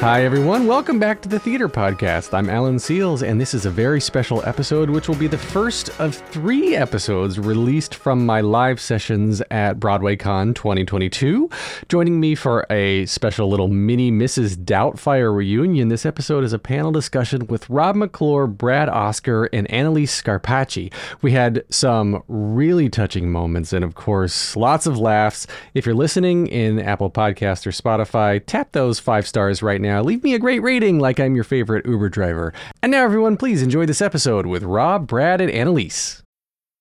Hi, everyone. Welcome back to the Theater Podcast. I'm Alan Seales, and this is a very special episode, which will be the first of three episodes released from my live sessions at BroadwayCon 2022. Joining me for a special little mini Mrs. Doubtfire reunion, this episode is a panel discussion with Rob McClure, Brad Oscar, and Analise Scarpaci. We had some really touching moments, and of course, lots of laughs. If you're listening in Apple Podcast or Spotify, tap those five stars right now now. Leave me a great rating like I'm your favorite Uber driver. And now, everyone, please enjoy this episode with Rob, Brad, and Analise.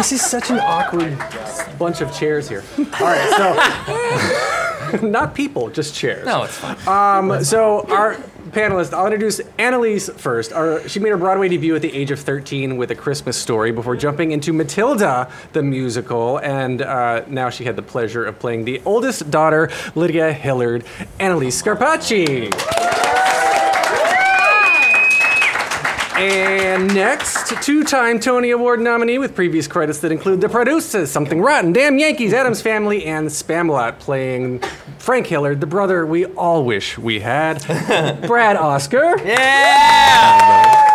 This is such an awkward bunch of chairs here. All right, so not people, just chairs. No, it's fine. Um, so our panelists, I'll introduce Analise first. Our, she made her Broadway debut at the age of 13 with A Christmas Story before jumping into Matilda, the musical, and uh, now she had the pleasure of playing the oldest daughter, Lydia Hillard, Analise Scarpaci. And next, two time Tony Award nominee with previous credits that include The Producers, Something Rotten, Damn Yankees, Addams Family, and Spamalot, playing Frank Hillard, the brother we all wish we had, Brad Oscar. Yeah!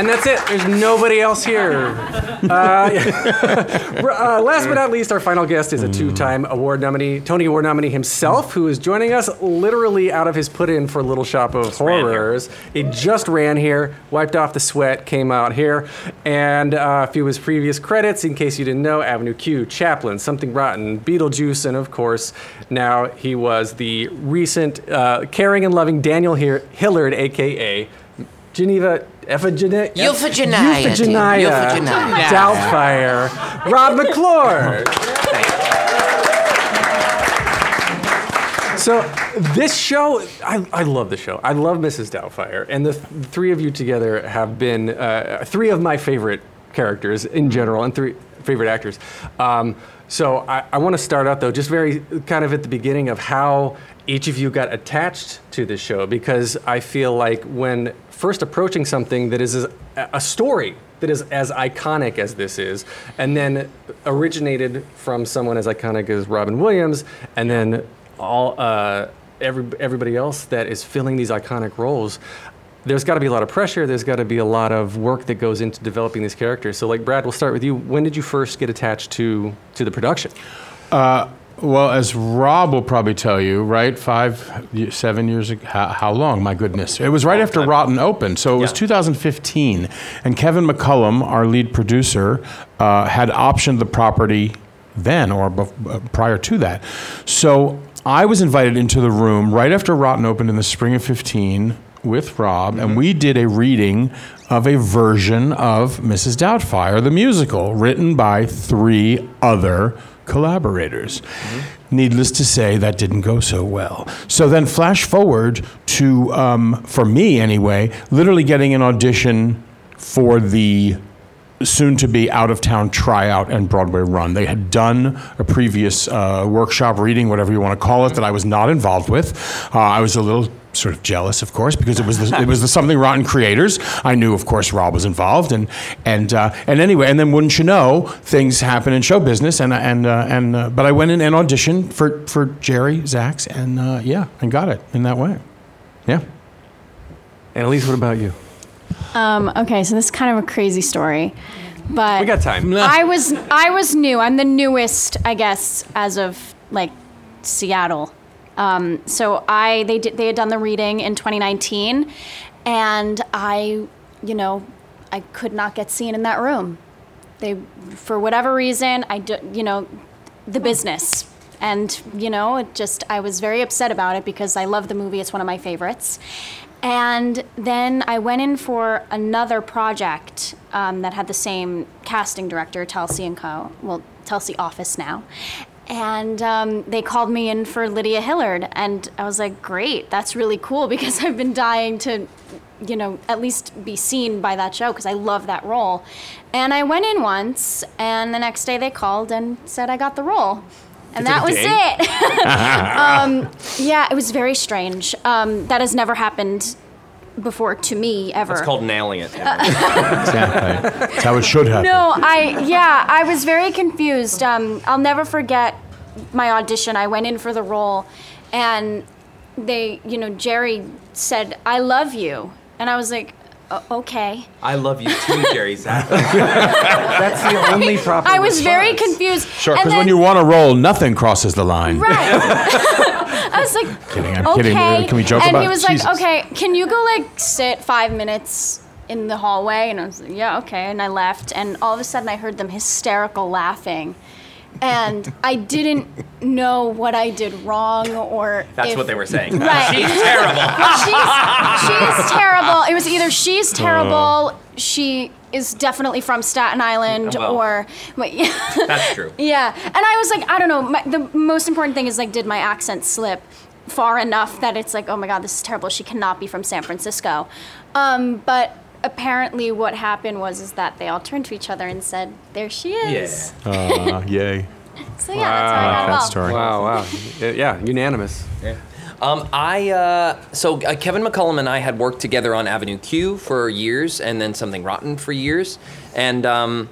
And that's it. There's nobody else here. Uh, uh, last but not least, our final guest is a two-time award nominee, Tony Award nominee himself, who is joining us literally out of his put-in for Little Shop of Horrors. He just ran here, wiped off the sweat, came out here, and uh, a few of his previous credits, in case you didn't know, Avenue Q, Chaplin, Something Rotten, Beetlejuice, and of course, now he was the recent uh, caring and loving Daniel Hillard, aka Geneva Ephigenia. Euphegenia. Euphegenia. Doubtfire. Rob McClure. So this show, I, I love the show. I love Mrs. Doubtfire, and the, th- three of you together have been uh, three of my favorite characters in general, and three favorite actors. Um, so I, I want to start out though, just very kind of at the beginning of how each of you got attached to the show, because I feel like when first approaching something that is a, story that is as iconic as this is, and then originated from someone as iconic as Robin Williams, and then all uh, every, everybody else that is filling these iconic roles. There's got to be a lot of pressure. There's got to be a lot of work that goes into developing these characters. So, like Brad, we'll start with you. When did you first get attached to to the production? Uh, well, as Rob will probably tell you, right? Five, seven years ago. How, how long? My goodness. It was right after Rotten opened. So it was 2015. And Kevin McCollum, our lead producer, uh, had optioned the property then or bef- uh, prior to that. So I was invited into the room right after Rotten opened in the spring of 15 with Rob, and we did a reading of a version of Mrs. Doubtfire, the musical, written by three other collaborators. Needless to say, that didn't go so well. So then, flash forward to, um, for me anyway, literally getting an audition for the soon to be out of town tryout and Broadway run. They had done a previous uh, workshop reading, whatever you want to call it, that I was not involved with. Uh, I was a little sort of jealous, of course, because it was the, it was the Something Rotten creators. I knew, of course, Rob was involved, and and uh, and anyway, and then wouldn't you know, things happen in show business, and and uh, and uh, but I went in and auditioned for for Jerry Zaks, and uh, yeah, and got it in that way. Yeah. Analise, what about you? Um, okay, so this is kind of a crazy story, but We got time. I was I was new. I'm the newest, I guess, as of like Seattle. Um, so I they did they had done the reading in 2019, and I, you know, I could not get seen in that room. They, for whatever reason, I do, you know, the business. And, you know, it just, I was very upset about it because I love the movie. It's one of my favorites. And then I went in for another project um, that had the same casting director, Telsey and Co. Well, Telsey Office now. And um, they called me in for Lydia Hillard. And I was like, great, that's really cool because I've been dying to, you know, at least be seen by that show because I love that role. And I went in once, and the next day they called and said I got the role. And that was it. um, yeah, it was very strange. Um, that has never happened before to me ever. It's called nailing it. Exactly. That's how it should happen. No, I yeah, I was very confused. Um, I'll never forget my audition. I went in for the role, and they, you know, Jerry said, "I love you," and I was like, "O- "Okay." I love you too, Jerry Zach. That's the only proper I was very response. confused. Sure, because when you want to roll, nothing crosses the line. Right. I was like, Kidding, I'm okay. kidding. Can we joke and about And he was Jesus. like, okay, can you go like sit five minutes in the hallway? And I was like, yeah, okay. And I left, and all of a sudden I heard them hysterical laughing. And I didn't know what I did wrong or That's if- what they were saying. Right. She's terrible. she's, she's terrible. It was either she's terrible, she is definitely from Staten Island, Well. or but, yeah. That's true. Yeah, and I was like, I don't know. My, the most important thing is like, did my accent slip far enough that it's like, oh my god, this is terrible. She cannot be from San Francisco. Um, but apparently, what happened was is that they all turned to each other and said, "There she is." Yeah. Uh, yay. So yeah, that's how I got that involved. story. Wow, wow. Yeah, Yeah, unanimous. Um, I uh, so uh, Kevin McCollum and I had worked together on Avenue Q for years, and then Something Rotten for years, and um,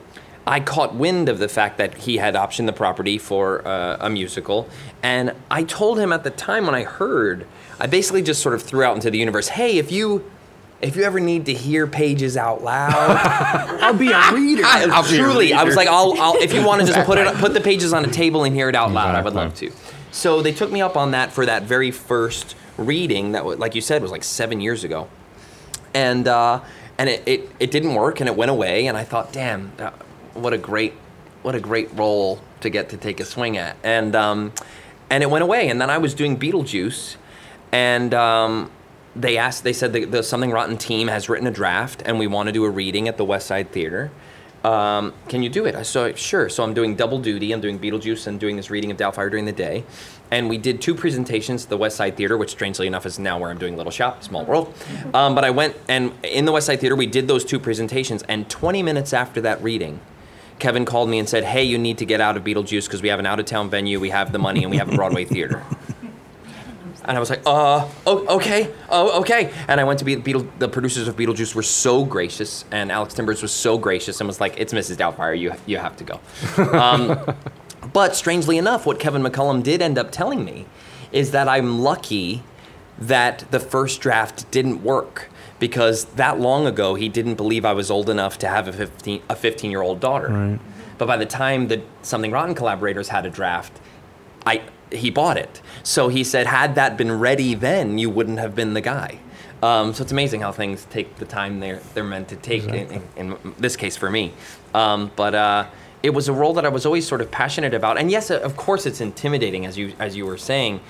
I caught wind of the fact that he had optioned the property for uh, a musical, and I told him at the time when I heard, I basically just sort of threw out into the universe, "Hey, if you." If you ever need to hear pages out loud, I'll be a reader. I, truly, I was like, I'll, I'll if you want to just put it, put the pages on a table and hear it out loud, I would love to. So they took me up on that for that very first reading that, like you said, was like seven years ago, and uh, and it, it it didn't work and it went away, and I thought, damn, uh, what a great what a great role to get to take a swing at, and um, and it went away, and then I was doing Beetlejuice, and um, they asked, they said the, the Something Rotten team has written a draft, and we want to do a reading at the West Side Theater. Um, can you do it? I said, sure. So I'm doing double duty. I'm doing Beetlejuice and doing this reading of Doubtfire during the day. And we did two presentations at the West Side Theater, which strangely enough is now where I'm doing Little Shop, Small World. Um, but I went, and in the West Side Theater, we did those two presentations. And 20 minutes after that reading, Kevin called me and said, hey, you need to get out of Beetlejuice because we have an out of town venue, we have the money, and we have a Broadway theater. And I was like, uh, oh, okay, oh, okay. And I went to be Beetle, the producers of Beetlejuice were so gracious, and Alex Timbers was so gracious and was like, it's Mrs. Doubtfire, you, you have to go. Um, but strangely enough, what Kevin McCollum did end up telling me is that I'm lucky that the first draft didn't work because that long ago he didn't believe I was old enough to have a 15 a 15 year old daughter. Right. But by the time the Something Rotten collaborators had a draft, I he bought it. So he said, had that been ready then, you wouldn't have been the guy. Um, so it's amazing how things take the time they're they're meant to take. In, in, in this case, for me, um, but uh, it was a role that I was always sort of passionate about. And yes, of course, it's intimidating, as you as you were saying.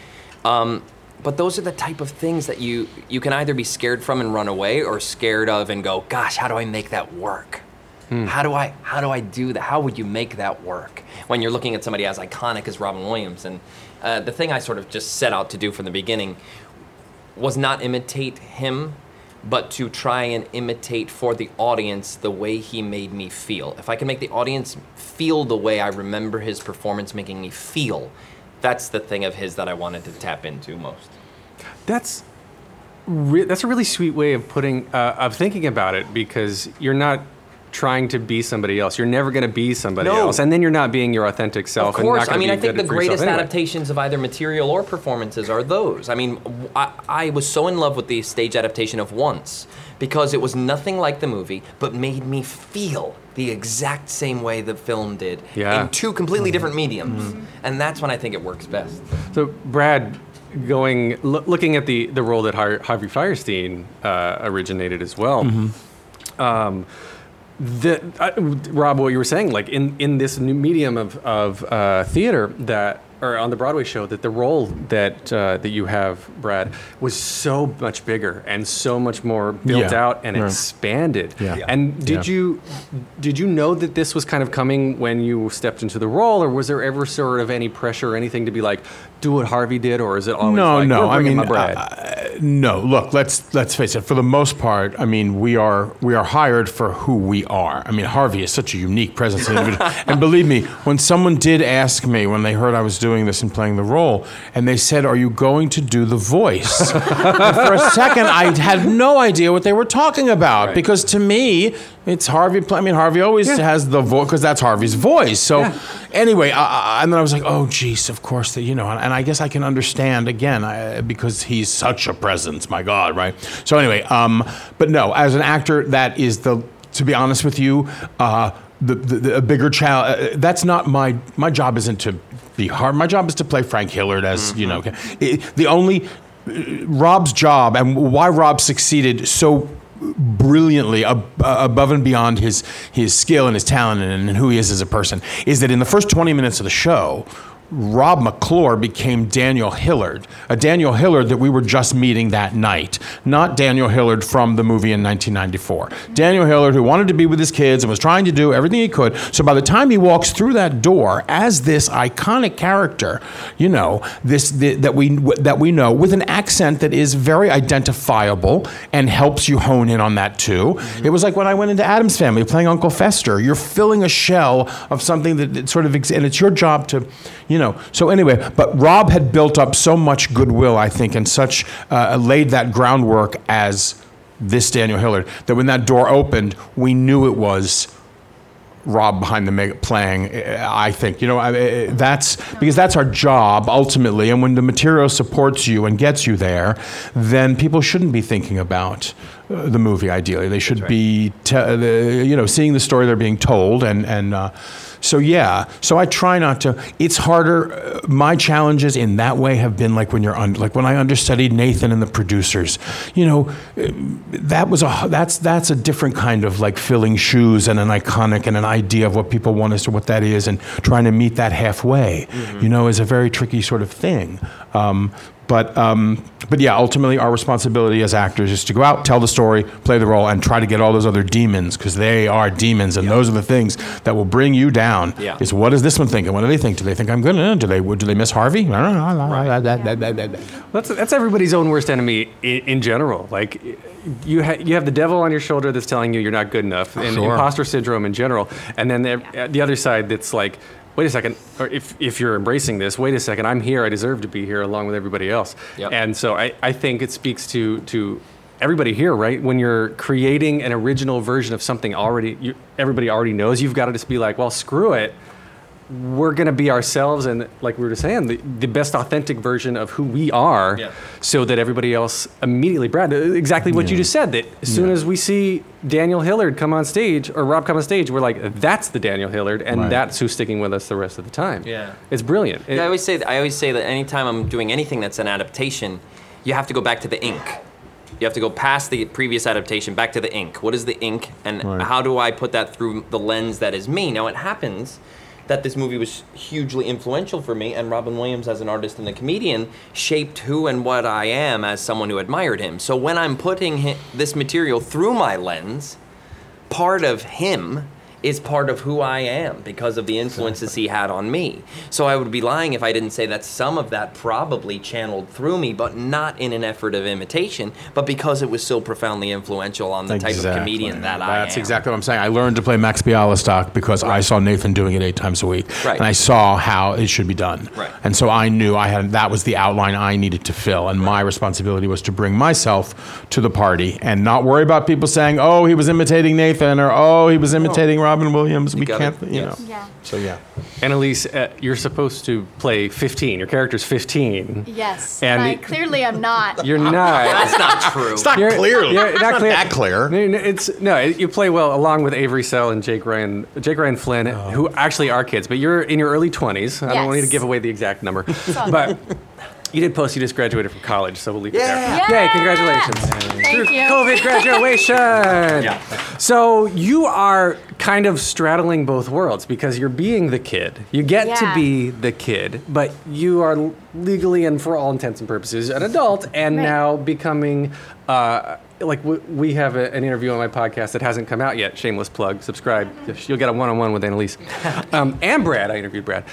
Um, but those are the type of things that you you can either be scared from and run away, or scared of and go, "Gosh, how do I make that work?" How do I how do I do that? How would you make that work when you're looking at somebody as iconic as Robin Williams? And uh, the thing I sort of just set out to do from the beginning was not imitate him, but to try and imitate for the audience the way he made me feel. If I can make the audience feel the way I remember his performance making me feel, that's the thing of his that I wanted to tap into most. That's re- that's a really sweet way of putting uh, of thinking about it because you're not trying to be somebody else. You're never going to be somebody No. else, and then you're not being your authentic self. Of and not course, I mean, I think the greatest anyway. adaptations of either material or performances are those. I mean, I was so in love with the stage adaptation of Once because it was nothing like the movie, but made me feel the exact same way the film did Yeah. in two completely different mediums, and that's when I think it works best. So, Brad, going loo- looking at the the role that Har- Harvey Fierstein uh, originated as well. Um, the uh, Rob, what you were saying, like in in this new medium of of uh, theater that. Or on the Broadway show, that the role that uh, that you have, Brad, was so much bigger and so much more built Yeah, out and right. expanded. Yeah. Yeah. And did Yeah. you did you know that this was kind of coming when you stepped into the role, or was there ever sort of any pressure or anything to be like, do what Harvey did, or is it always no, like, no. "We're I mean, Brad? uh, no. Look, let's let's face it. For the most part, I mean, we are we are hired for who we are. I mean, Harvey is such a unique presence, and believe me, when someone did ask me when they heard I was doing this and playing the role, and they said, "Are you going to do the voice?" for a second, I had no idea what they were talking about because to me, it's Harvey. pl- I mean, Harvey always has the voice because that's Harvey's voice. So, anyway, I, I, and then I was like, "Oh, geez, of course that you know." And, and I guess I can understand again I, because he's such a presence. My God, right? So anyway, um, but no, as an actor, that is the. To be honest with you, uh, the, the, the a bigger child. Uh, that's not my my job. Isn't to be hard. My job is to play Frank Hillard as you know. It- the only Rob's job and why Rob succeeded so brilliantly uh, above and beyond his his skill and his talent and who he is as a person is that in the first 20 minutes of the show Rob McClure became Daniel Hillard, a Daniel Hillard that we were just meeting that night, not Daniel Hillard from the movie in 1994. Daniel Hillard, who wanted to be with his kids and was trying to do everything he could. So by the time he walks through that door as this iconic character, you know, this the, that we that we know with an accent that is very identifiable and helps you hone in on that too. Mm-hmm. It was like when I went into Addams Family playing Uncle Fester. You're filling a shell of something that, that sort of, ex- and it's your job to, you know. So anyway, but Rob had built up so much goodwill, I think, and such uh, laid that groundwork as this Daniel Hillard that when that door opened, we knew it was. Rob behind the meg- playing, uh, I think. You know, I, uh, that's because that's our job ultimately. And when the material supports you and gets you there, then people shouldn't be thinking about uh, the movie. Ideally, they should be, te- the, you know, seeing the story they're being told. And and uh, so yeah. So I try not to. It's harder. Uh, my challenges in that way have been like when you're un- like when I understudied Nathan and the producers. You know, uh, that was a that's that's a different kind of like filling shoes and an iconic and an idea of what people want us to what that is and trying to meet that halfway you know is a very tricky sort of thing um, but um, but yeah ultimately our responsibility as actors is to go out tell the story play the role and try to get all those other demons because they are demons and those are the things that will bring you down Yeah. is what is this one thinking what do they think do they think I'm good Uh, do they do they miss Harvey That's that's everybody's own worst enemy in, in general. Like you ha- you have the devil on your shoulder that's telling you you're not good enough, and Sure. imposter syndrome in general, and then the, the other side that's like. Wait a second, or if, if you're embracing this, wait a second, I'm here, I deserve to be here along with everybody else. Yep. And so I, I think it speaks to, to everybody here, right? When you're creating an original version of something already, you, everybody already knows, you've got to just be like, well, screw it we're going to be ourselves and like we were just saying the, the best authentic version of who we are Yeah. so that everybody else immediately brad uh, exactly what you just said that as soon as we see daniel hillard come on stage or rob come on stage we're like that's the daniel hillard and Right. that's who's sticking with us the rest of the time Yeah. it's brilliant It- Yeah, I always say I always say that anytime I'm doing anything that's an adaptation, you have to go back to the ink. You have to go past the previous adaptation, back to the ink. What is the ink, and Right. how do I put that through the lens that is me? Now it happens that this movie was hugely influential for me, and Robin Williams, as an artist and a comedian, shaped who and what I am as someone who admired him. So when I'm putting hi- this material through my lens, part of him is part of who I am because of the influences he had on me. So I would be lying if I didn't say that some of that probably channeled through me, but not in an effort of imitation, but because it was so profoundly influential on the type of comedian that I am. That's exactly what I'm saying. I learned to play Max Bialystock because I saw Nathan doing it eight times a week, Right. and I saw how it should be done. Right. And so I knew I had that was the outline I needed to fill, and my responsibility was to bring myself to the party and not worry about people saying, "Oh, he was imitating Nathan," or "Oh, he was imitating Robin Williams." We gotta- can't, you know. Yeah. So yeah. Analise, uh, you're supposed to play 15. Your character's 15. Yes. And I it- clearly am not. You're not. That's not true. It's not You're- clearly. you're It's not not clear. that clear. No, no, it's no. You play well along with Avery Sell and Jake Ryan, Jake Ryan Flynn, Oh. who actually are kids, but you're in your early 20s. I don't want you to Yes. give away the exact number, all but you did post you just graduated from college, so we'll leave it Yeah. there. Yay! Yeah. Congratulations. Thank you. COVID graduation. yeah. So you are kind of straddling both worlds because you're being the kid. You get to be the kid, but you are legally and for all intents and purposes an adult, and Right. now becoming. Uh, like w- we have a, an interview on my podcast that hasn't come out yet. Shameless plug. Subscribe. You'll get a one-on-one with Analise um, and Brad. I interviewed Brad.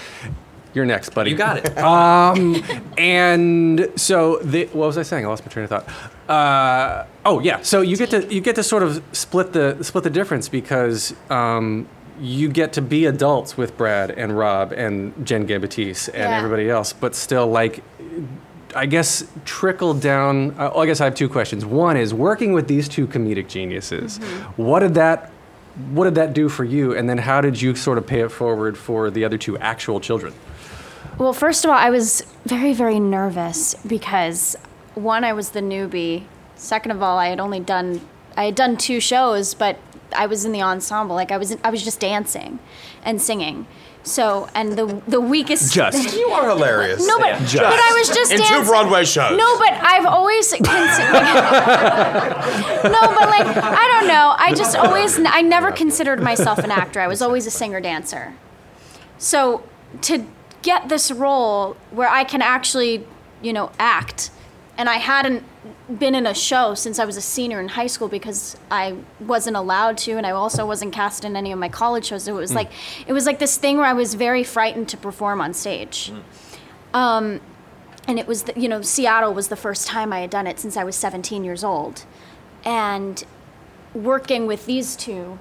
You're next, buddy. You got it. And so, the, what was I saying? I lost my train of thought. Uh, oh yeah, so you get to you get to sort of split the split the difference because um, you get to be adults with Brad and Rob and Jenn Gambatese and Yeah. everybody else, but still like. I guess trickle down. Uh, well, I guess I have two questions. One is working with these two comedic geniuses. What did that, what did that do for you? And then how did you sort of pay it forward for the other two actual children? Well, first of all, I was very, very nervous because one, I was the newbie. Second of all, I had only done I had done two shows, but I was in the ensemble. Like I was I was just dancing and singing. So and the the weakest Just. You are hilarious. no, but, but I was just In two dancing. Broadway shows. No, but I've always considered. no, but like I don't know. I just always I never considered myself an actor. I was always a singer dancer. So to get this role where I can actually, you know, act, and I hadn't been in a show since I was a senior in high school because I wasn't allowed to, and I also wasn't cast in any of my college shows. So it was like it was like this thing where I was very frightened to perform on stage. Um, and it was the, you know Seattle was the first time I had done it since I was 17 years old, and working with these two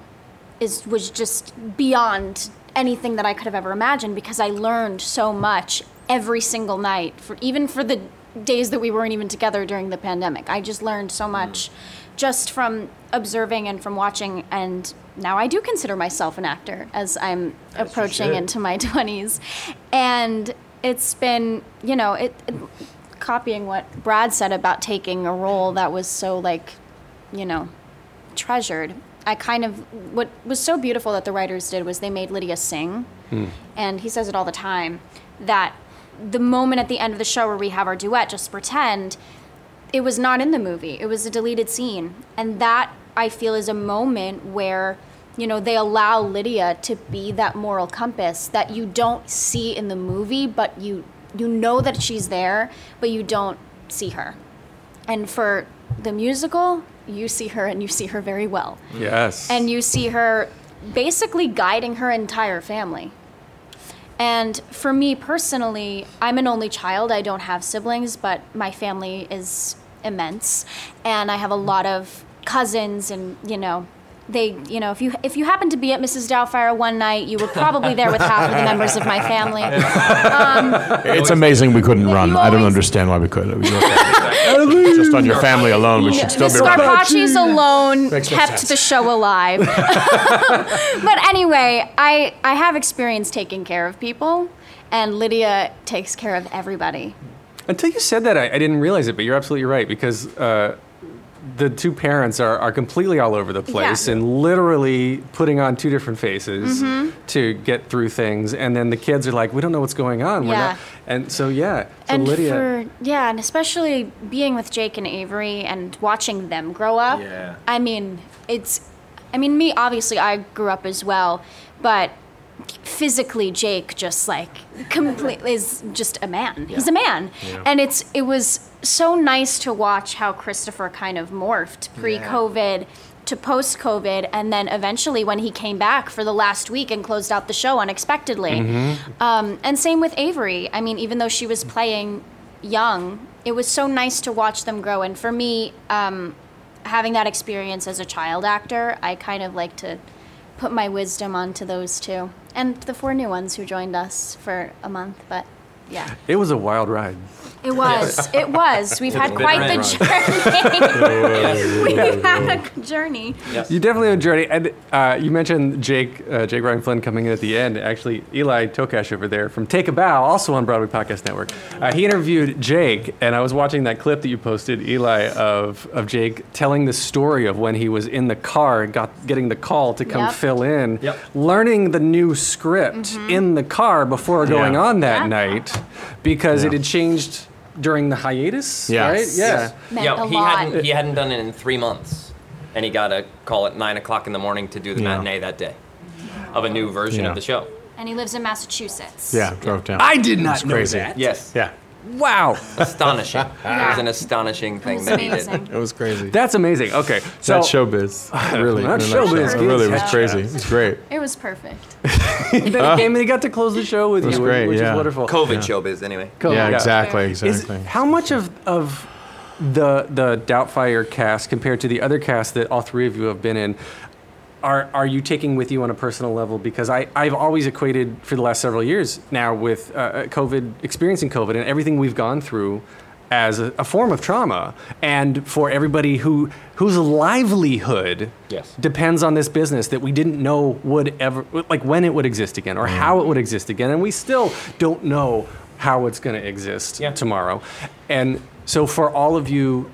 is was just beyond anything that I could have ever imagined because I learned so much every single night for even for the days that we weren't even together during the pandemic. I just learned so much just from observing and from watching and now I do consider myself an actor as I'm approaching into my 20s and it's been, you know, it, it copying what Brad said about taking a role that was so like, you know, treasured. I kind of what was so beautiful that the writers did was they made Lydia sing, hmm. and he says it all the time that the moment at the end of the show where we have our duet, just pretend, it was not in the movie. It was a deleted scene, and that I feel is a moment where you know they allow Lydia to be that moral compass that you don't see in the movie, but you you know that she's there, but you don't see her. And for the musical, you see her and you see her very well. Yes. And you see her basically guiding her entire family. And for me personally, I'm an only child. I don't have siblings, but my family is immense. And I have a lot of cousins and, you know, they, you know, if you if you happen to be at Mrs. Doubtfire one night, you were probably there with half of the members of my family. It's amazing we couldn't run. you I don't always- understand why we could. Just on your family alone, we should still the be running. Scarpaci's alone Makes no kept sense. the show alive. but anyway, I, I have experience taking care of people, and Lydia takes care of everybody. Until you said that, I, I didn't realize it, but you're absolutely right because uh, the two parents are, are completely all over the place Yeah. and literally putting on two different faces Mm-hmm. to get through things. And then the kids are like, we don't know what's going on. We're Yeah. not. And so, yeah. So and Lydia. for yeah, and especially being with Jake and Avery and watching them grow up. Yeah. I mean, it's I mean, me obviously I grew up as well, but physically Jake just like completely is just a man. He's a man. And it's it was so nice to watch how Christopher kind of morphed pre-COVID to post COVID, and then eventually when he came back for the last week and closed out the show unexpectedly. Mm-hmm. Um, and same with Avery. I mean, even though she was playing young, it was so nice to watch them grow. And for me, um, having that experience as a child actor, I kind of like to put my wisdom onto those two. And the four new ones who joined us for a month, but yeah. It was a wild ride. It was. It was. We've had quite the journey. We've had a journey. Yes. You definitely have a journey, and uh, you mentioned Jake uh, Jake Ryan Flynn coming in at the end. Actually, Eli Tokash over there from Take a Bow, also on Broadway Podcast Network. Uh, he interviewed Jake, and I was watching that clip that you posted, Eli, of of Jake telling the story of when he was in the car, and got getting the call to come Yep. fill in, Yep. learning the new script in the car before going Yeah. on that Yeah. night because it had changed during the hiatus, Yeah. right? Yeah. Meant yeah, he hadn't he hadn't done it in three months, and he got a call at nine o'clock in the morning to do the Yeah. matinee that day of a new version Yeah. of the show. And he lives in Massachusetts. Yeah, drove down. I did not It's know crazy. that. Yes, Yeah, Wow. astonishing. It was an astonishing thing was that he did. amazing. it was crazy. That's amazing. Okay. So That's showbiz. Really, That's in a nutshell. showbiz, It really was kids. crazy. It was great. It was perfect. then he uh, came and he got to close the show with was you, great, which yeah. is wonderful. COVID showbiz, anyway. Co- yeah, exactly, Is, exactly. how much of of the the Doubtfire cast compared to the other cast that all three of you have been in are are you taking with you on a personal level? Because I I've always equated for the last several years now with uh, COVID experiencing COVID and everything we've gone through as a, a form of trauma and for everybody who whose livelihood Yes. depends on this business that we didn't know would ever like when it would exist again or how it would exist again and we still don't know how it's going to exist Yeah. tomorrow and so for all of you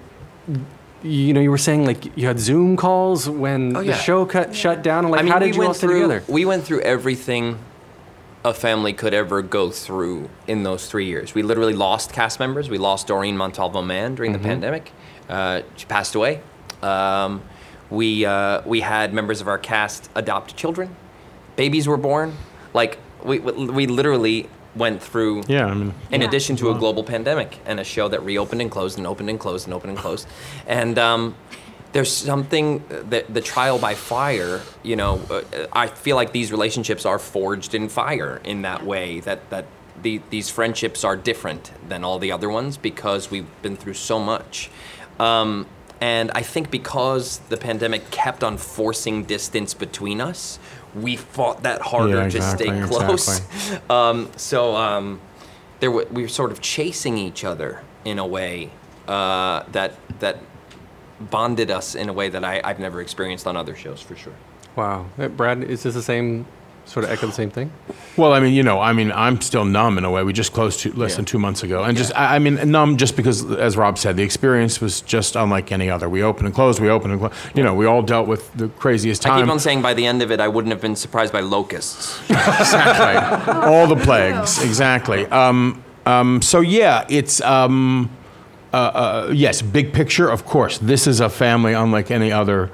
you know you were saying like you had zoom calls when Oh, yeah. the show cut shut down like I mean, how we did you all through together we went through everything a family could ever go through in those three years. We literally lost cast members. We lost Doreen Montalvo Mann during Mm-hmm. the pandemic. Uh, she passed away. Um, we uh, we had members of our cast adopt children. Babies were born. Like we we we literally went through. yeah, I mean, In addition to a global pandemic and a show that reopened and closed and opened and closed and opened and closed, and um, there's something that the trial by fire. You know, uh, I feel like these relationships are forged in fire in that way. That that the, these friendships are different than all the other ones because we've been through so much. Um, and I think because the pandemic kept on forcing distance between us, we fought that harder Yeah, to stay close. exactly. Um, so um, there w- we were sort of chasing each other in a way uh, that that bonded us in a way that I, I've never experienced on other shows for sure. wow brad is this the same sort of echo the same thing Well, I mean, you know, I mean, I'm still numb in a way. We just closed two, less than two months ago, and just, I, I mean, numb just because, as Rob said, the experience was just unlike any other. We opened and closed. We opened and closed. You know, we all dealt with the craziest time. I keep on saying by the end of it, I wouldn't have been surprised by locusts. exactly. all the plagues. Exactly. Um, um, so yeah, it's um, uh, uh, yes, big picture. Of course, this is a family unlike any other.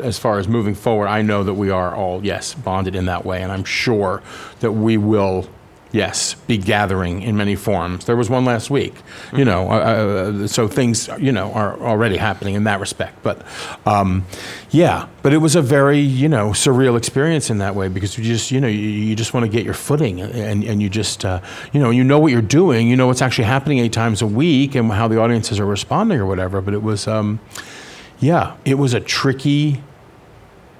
As far as moving forward, I know that we are all yes bonded in that way, and I'm sure that we will. Yes, be gathering in many forms. There was one last week, you know. Uh, uh, so things, you know, are already happening in that respect. But, um, yeah, but it was a very, you know, surreal experience in that way because you just, you know, you, you just want to get your footing and, and you just, uh, you know, you know what you're doing, you know what's actually happening eight times a week and how the audiences are responding or whatever. But it was, um, yeah, it was a tricky.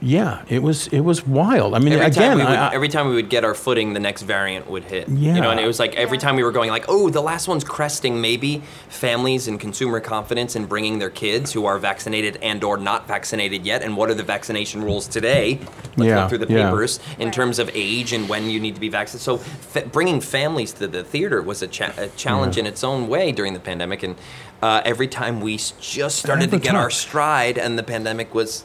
Yeah, it was it was wild. I mean, Every again, time, we would, I- I- every time we would get our footing, the next variant would hit. Yeah. You know, and it was like every time we were going like, oh, the last one's cresting maybe families and consumer confidence in bringing their kids who are vaccinated and or not vaccinated yet, and what are the vaccination rules today? Let's Yeah, go through the yeah. papers in terms of age and when you need to be vaccinated. So fa- bringing families to the theater was a, cha- a challenge in its own way during the pandemic, and uh, every time we just started to get our stride, and the pandemic was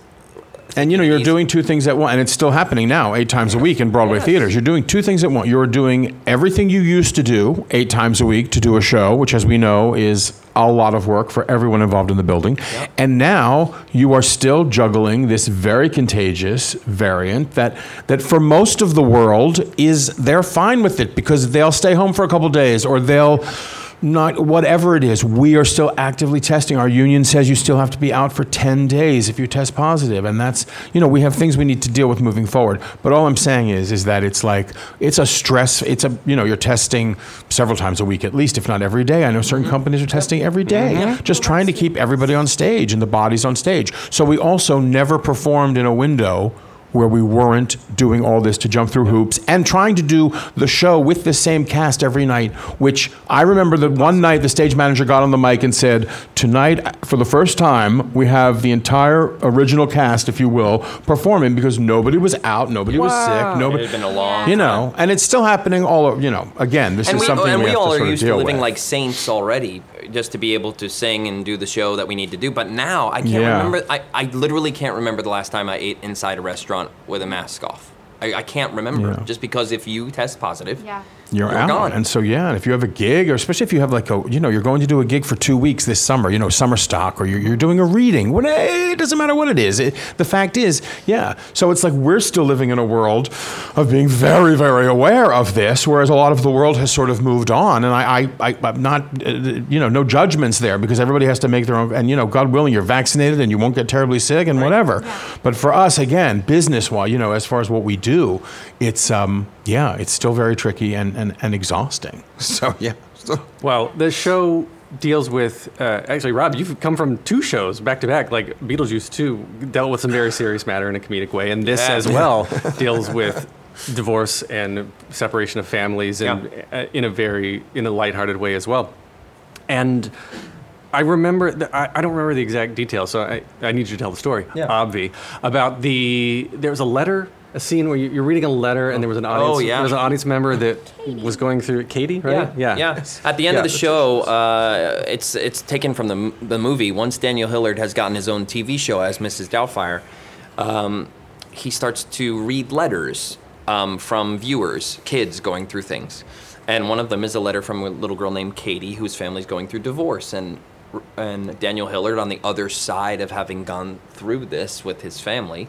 And you know, you're doing two things at once, and it's still happening now, eight times a week in Broadway theaters. You're doing two things at once. You're doing everything you used to do eight times a week to do a show, which, as we know, is a lot of work for everyone involved in the building. And now you are still juggling this very contagious variant that that for most of the world is they're fine with it because they'll stay home for a couple days or they'll not whatever it is, we are still actively testing. Our union says you still have to be out for 10 days if you test positive, and that's you know we have things we need to deal with moving forward. But all I'm saying is is that it's like it's a stress. It's a you know you're testing several times a week at least, if not every day. I know certain mm-hmm. companies are testing every day, mm-hmm. just trying to keep everybody on stage and the bodies on stage. So we also never performed in a window where we weren't doing all this to jump through hoops and trying to do the show with the same cast every night, which I remember that one night the stage manager got on the mic and said, Tonight, for the first time, we have the entire original cast, if you will, performing because nobody was out, nobody was sick, nobody. It had been a long You know, and it's still happening all over, you know, again, this and is we, something and we, we have all to are sort of used to living with. like saints already, just to be able to sing and do the show that we need to do. But now I can't Yeah. remember. I, I literally can't remember the last time I ate inside a restaurant with a mask off. I, I can't remember Yeah. just because if you test positive, Yeah. You're, You're out. gone. And so, yeah, and if you have a gig, or especially if you have like a, you know, you're going to do a gig for two weeks this summer, you know, summer stock, or you're, you're doing a reading, what, eh, it doesn't matter what it is. It, the fact is, yeah. So it's like we're still living in a world of being very, very aware of this, whereas a lot of the world has sort of moved on. And I, I, I I'm not, uh, you know, no judgments there because everybody has to make their own, and, you know, God willing, you're vaccinated and you won't get terribly sick and whatever. But for us, again, business wise, you know, as far as what we do, it's, um, yeah, it's still very tricky and, and, and exhausting. So, yeah. So, Well, the show deals with uh, actually, Rob. You've come from two shows back to back. Like Beetlejuice Two dealt with some very serious matter in a comedic way, and this Yeah. as well deals with divorce and separation of families, and uh, in a very in a lighthearted way as well. And I remember, the, I, I don't remember the exact details, so I, I need you to tell the story, Yeah. Obvi, about the, there was a letter, a scene where you- you're reading a letter and there was an audience, Oh, yeah. there was an audience member that was going through, Katie, right? Yeah, yeah. At the end of the show, uh, it's it's taken from the the movie. Once Daniel Hillard has gotten his own TV show as Mrs. Doubtfire, um, he starts to read letters um, from viewers, kids going through things, and one of them is a letter from a little girl named Katie whose family's going through divorce, and and Daniel Hillard on the other side of having gone through this with his family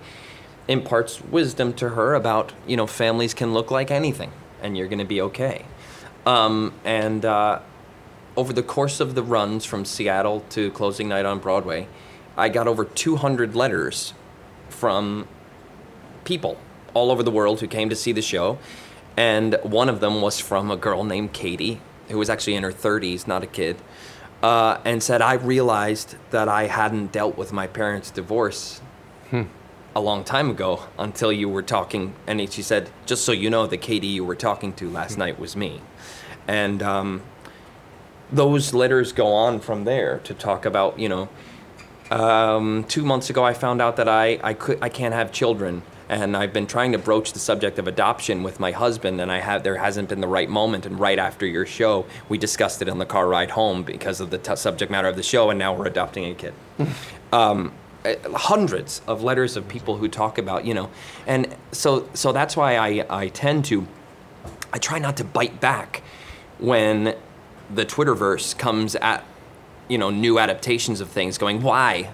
imparts wisdom to her about you know families can look like anything and you're going to be okay. Um, and uh, over the course of the runs from seattle to closing night on broadway i got over 200 letters from people all over the world who came to see the show and one of them was from a girl named katie who was actually in her 30s not a kid uh, and said i realized that i hadn't dealt with my parents divorce a long time ago until you were talking and she said just so you know the katie you were talking to last night was me. And um, those letters go on from there to talk about you know um, two months ago i found out that I, I could i can't have children and i've been trying to broach the subject of adoption with my husband and i have there hasn't been the right moment and right after your show we discussed it on the car ride home because of the t- subject matter of the show and now we're adopting a kid. Um, hundreds of letters of people who talk about you know and so so that's why i i tend to i try not to bite back when the twitterverse comes at you know new adaptations of things going why?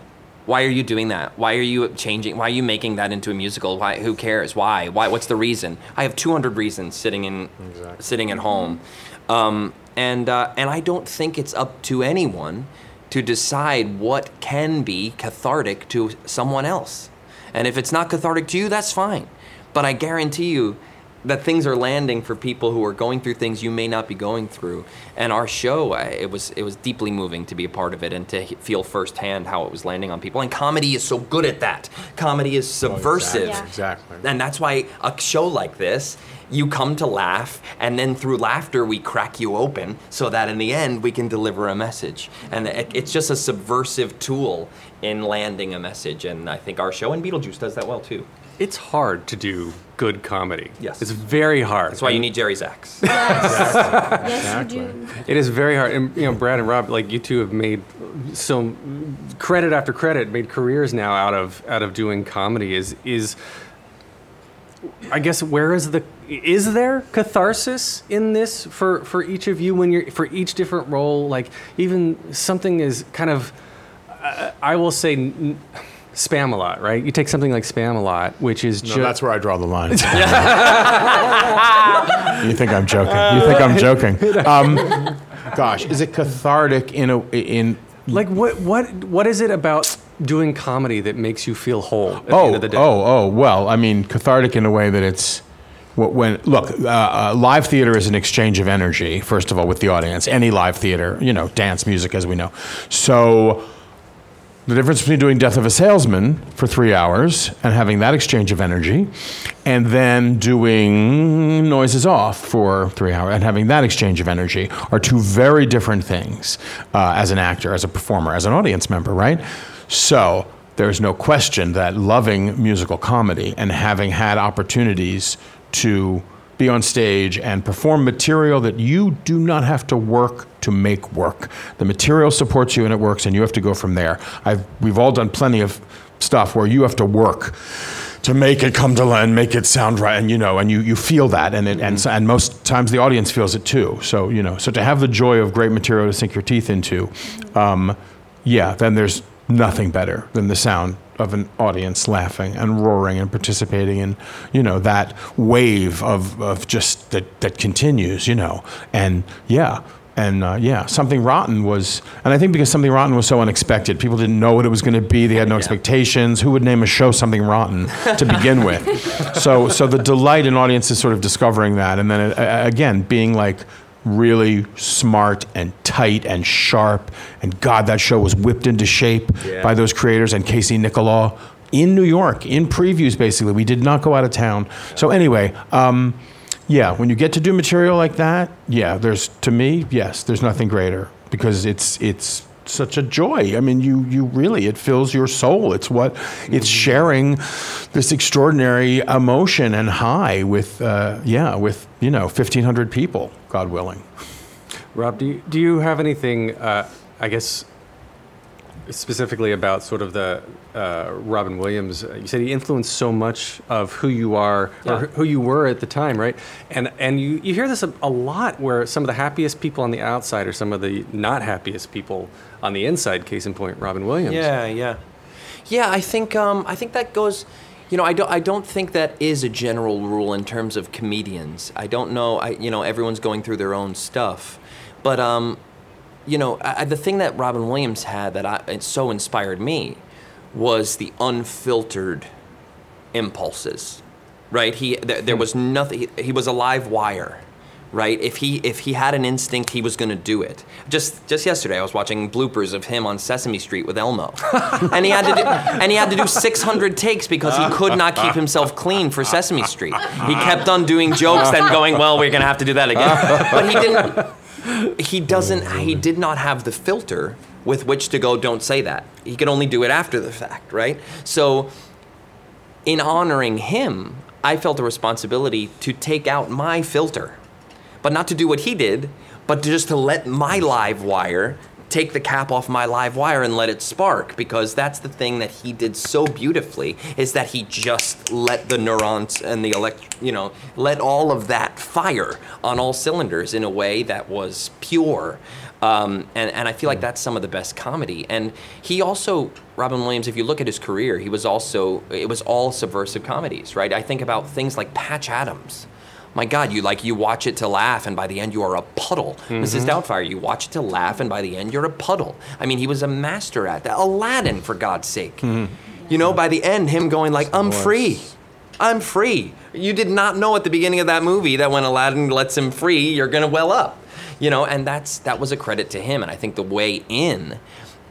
Why are you doing that? Why are you changing? Why are you making that into a musical? Why who cares? Why? Why what's the reason? I have 200 reasons sitting in sitting at home. Um, and uh, and i don't think it's up to anyone to decide what can be cathartic to someone else and if it's not cathartic to you that's fine but i guarantee you that things are landing for people who are going through things you may not be going through. And our show, it was it was deeply moving to be a part of it and to feel firsthand how it was landing on people. And comedy is so good at that. Comedy is oh, subversive. Yeah. Exactly. And that's why a show like this, you come to laugh, and then through laughter, we crack you open so that in the end, we can deliver a message. And it, it's just a subversive tool in landing a message. And I think our show and Beetlejuice does that well too. It's hard to do good comedy. Yes. It's very hard. That's why you need Jerry Zaks. Yes, you do. It is very hard. And, you know, Brad and Rob, like you two have made so credit after credit, made careers now out of out of doing comedy. Is is I guess where is the is there catharsis in this for for each of you when you're for each different role? Like even something is kind of uh, I will say. N- Spam a lot, right? You take something like spam a lot, which is No, just that's where I draw the line. you think I'm joking? You think I'm joking? Um, gosh, is it cathartic in a in Like what what what is it about doing comedy that makes you feel whole at the oh end of the day? oh oh well I mean cathartic in a way that it's when look uh, uh, live theater is an exchange of energy first of all with the audience any live theater you know dance music as we know so the difference between doing Death of a Salesman for three hours and having that exchange of energy, and then doing Noises Off for three hours and having that exchange of energy are two very different things uh, as an actor, as a performer, as an audience member, right? So there's no question that loving musical comedy and having had opportunities to be on stage and perform material that you do not have to work to make work. The material supports you and it works, and you have to go from there. I've, we've all done plenty of stuff where you have to work to make it come to life and make it sound right, and you know, and you, you feel that, and it, and so- and most times the audience feels it too. So you know, so to have the joy of great material to sink your teeth into, um, yeah, then there's nothing better than the sound of an audience laughing and roaring and participating in, you know, that wave of, of just that, that continues, you know. And yeah, and uh, yeah, Something Rotten was, and I think because Something Rotten was so unexpected, people didn't know what it was going to be. They had no expectations. Who would name a show Something Rotten to begin with? so, so the delight in audiences sort of discovering that, and then uh, again being like really smart and tight and sharp. And God, that show was whipped into shape Yeah. by those creators and Casey Nicholaw in New York, in previews, basically. We did not go out of town. So, anyway, um, yeah, when you get to do material like that, yeah, there's, to me, yes, there's nothing greater because it's, it's, such a joy. I mean, you you really it fills your soul. It's what it's sharing this extraordinary emotion and high with uh, yeah with you know fifteen hundred people, God willing. Rob, do you, do you have anything, uh, I guess, specifically about sort of the uh, Robin Williams? You said he influenced so much of who you are or who you were at the time, right? And and you, you hear this a, a lot where some of the happiest people on the outside are some of the not happiest people on the inside. Case in point, Robin Williams. Yeah, yeah, yeah. I think um, I think that goes. You know, I don't. I don't think that is a general rule in terms of comedians. I don't know. I you know everyone's going through their own stuff, but um, you know, I, the thing that Robin Williams had that I, it so inspired me was the unfiltered impulses, right? He there, there was nothing. He, he was a live wire, right? If he if he had an instinct, he was going to do it. Just just yesterday, I was watching bloopers of him on Sesame Street with Elmo, and he had to do, and he had to do 600 takes because he could not keep himself clean for Sesame Street. He kept on doing jokes, then going, "Well, we're going to have to do that again," but he didn't he doesn't oh, he did not have the filter with which to go don't say that. He could only do it after the fact right? So in honoring him i felt a responsibility to take out my filter. But not to do what he did but to just to let my live wire take the cap off my live wire and let it spark because that's the thing that he did so beautifully is that he just let the neurons and the elect you know let all of that fire on all cylinders in a way that was pure um, and, and I feel like that's some of the best comedy. And he also, Robin Williams, if you look at his career, he was also, it was all subversive comedies, right? I think about things like Patch Adams. My God, you like you watch it to laugh, and by the end you are a puddle. Mrs. Doubtfire, you watch it to laugh, and by the end you're a puddle. I mean, he was a master at that. Aladdin, for God's sake. You know, by the end, him going like, "I'm free, I'm free." You did not know at the beginning of that movie that when Aladdin lets him free, you're gonna well up. You know, and that's that was a credit to him. And I think the way in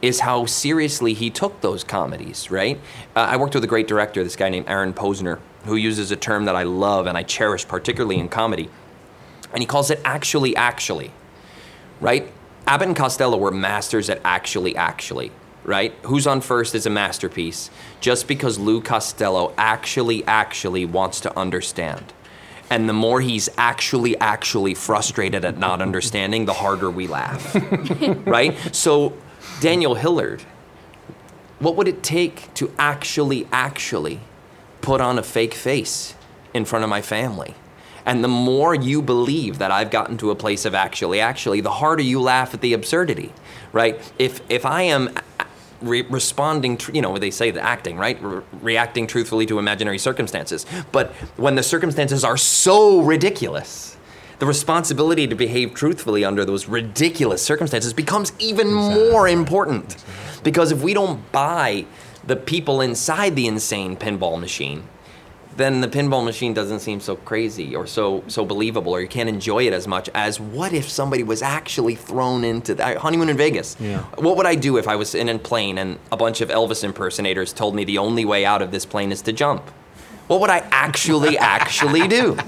is how seriously he took those comedies. Right? Uh, I worked with a great director, this guy named Aaron Posner, who uses a term that I love and I cherish, particularly in comedy, and he calls it actually, actually. Right? Abbott and Costello were masters at actually, actually. Right? Who's on first is a masterpiece just because Lou Costello actually, actually wants to understand. And the more he's actually, actually frustrated at not understanding, the harder we laugh. right? So, Daniel Hillard, what would it take to actually, actually put on a fake face in front of my family? And the more you believe that I've gotten to a place of actually, actually, the harder you laugh at the absurdity, right? If if I am re- responding, tr- you know, they say the acting, right? Re- reacting truthfully to imaginary circumstances. But when the circumstances are so ridiculous the responsibility to behave truthfully under those ridiculous circumstances becomes even more important. Because if we don't buy the people inside the insane pinball machine, then the pinball machine doesn't seem so crazy or so so believable or you can't enjoy it as much as what if somebody was actually thrown into that honeymoon in Vegas. Yeah. what would I do if I was in a plane and a bunch of Elvis impersonators told me the only way out of this plane is to jump? What would I actually actually do?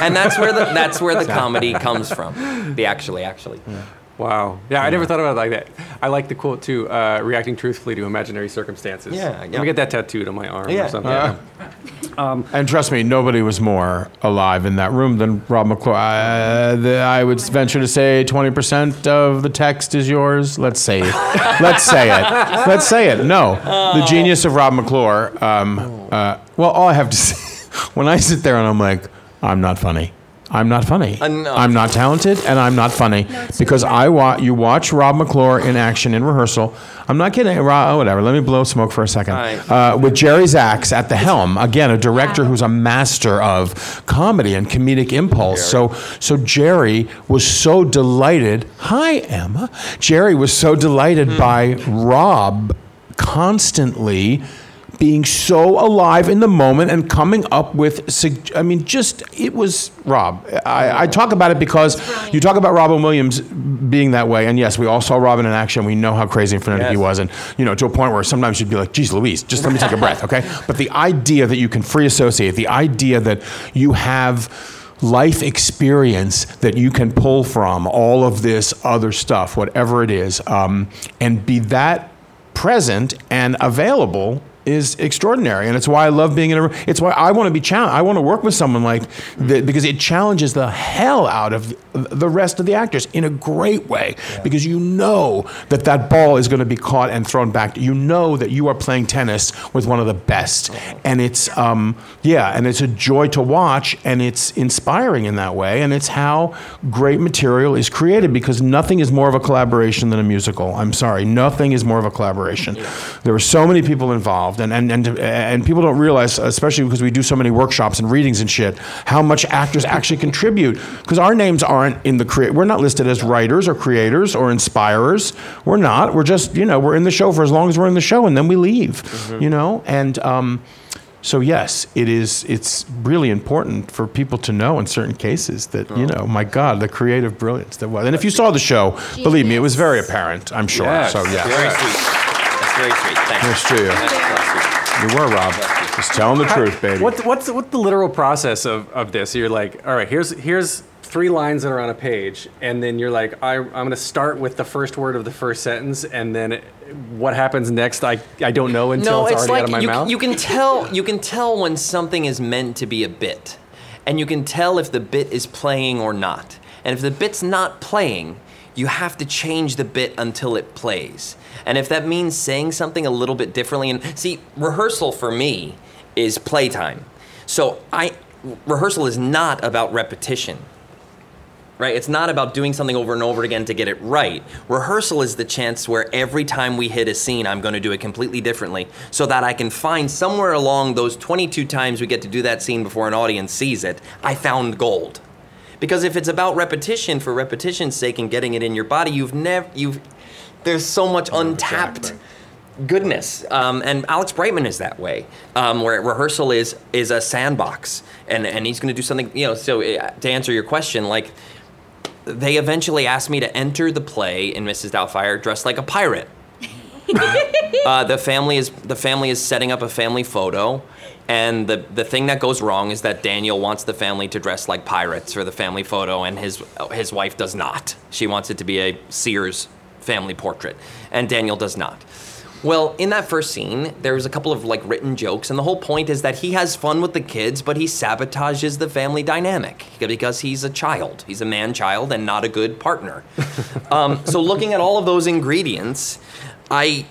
And that's where the that's where the comedy comes from. The actually actually Wow. Yeah, I never thought about it like that. I like the quote too, uh, reacting truthfully to imaginary circumstances. Yeah, Let yeah. me get that tattooed on my arm Yeah, or something. yeah. And trust me, nobody was more alive in that room than Rob McClure. I, the, I would venture to say 20% of the text is yours. Let's say it. Let's say it. Let's say it. No. The genius of Rob McClure. Um, uh, well, all I have to say, when I sit there and I'm like, I'm not funny. I'm not funny. Enough. I'm not talented, and I'm not funny because I wa- You watch Rob McClure in action in rehearsal. I'm not kidding. Rob, oh, whatever. Let me blow smoke for a second. Aye. Uh, with Jerry Zaks at the helm, again, a director who's a master of comedy and comedic impulse. So, so Jerry was so delighted. Hi, Emma. Jerry was so delighted by Rob constantly being so alive in the moment and coming up with, sug- I mean, just, it was Rob. I, I talk about it because you talk about Robin Williams being that way. And yes, we all saw Robin in action. We know how crazy and frenetic he Yes. was. And, you know, to a point where sometimes you'd be like, geez, Louise, just let me take a breath, okay? But the idea that you can free associate, the idea that you have life experience that you can pull from all of this other stuff, whatever it is, um, and be that present and available is extraordinary and it's why I love being in a room. It's why I want to be challenged. I want to work with someone like that because it challenges the hell out of the rest of the actors in a great way because you know that that ball is going to be caught and thrown back. You know that you are playing tennis with one of the best and it's um yeah, and it's a joy to watch and it's inspiring in that way and it's how great material is created because nothing is more of a collaboration than a musical. I'm sorry, nothing is more of a collaboration. There are so many people involved and and and, and people don't realize especially because we do so many workshops and readings and shit how much actors actually contribute because our names aren't in the create we're not listed as writers or creators or inspirers. We're not. We're just, you know, we're in the show for as long as we're in the show and then we leave, you know? And um so yes, it is. It's really important for people to know in certain cases that you know, my God, the creative brilliance that was. And if you saw the show, believe me, it was very apparent. I'm sure. Yes. So yeah, very sweet that's very sweet thanks Yes, to you. That's- that's sweet. you were Rob. Just telling the truth, baby. What, what's what's the literal process of, of this? You're like, all right, here's here's three lines that are on a page, and then you're like, I, I'm going to start with the first word of the first sentence, and then it, what happens next, I, I don't know until no, it's, it's already like out of my you, mouth. you can tell you can tell when something is meant to be a bit, and you can tell if the bit is playing or not. And if the bit's not playing, you have to change the bit until it plays. And if that means saying something a little bit differently, and see, rehearsal for me is playtime. So I rehearsal is not about repetition right? It's not about doing something over and over again to get it right. Rehearsal is the chance where every time we hit a scene, I'm going to do it completely differently so that I can find somewhere along those 22 times we get to do that scene before an audience sees it, I found gold. Because if it's about repetition for repetition's sake and getting it in your body, you've never, you've, there's so much untapped goodness. Um, and Alex Brightman is that way, um, where rehearsal is is a sandbox, and and he's going to do something. You know, so uh, to answer your question, like they eventually asked me to enter the play in Mrs. Doubtfire dressed like a pirate. uh, the family is the family is setting up a family photo, and the the thing that goes wrong is that Daniel wants the family to dress like pirates for the family photo, and his his wife does not. She wants it to be a Sears family portrait, and Daniel does not. Well, in that first scene, there's a couple of like written jokes, and the whole point is that he has fun with the kids, but he sabotages the family dynamic because he's a child. He's a man child and not a good partner. um, so, looking at all of those ingredients, I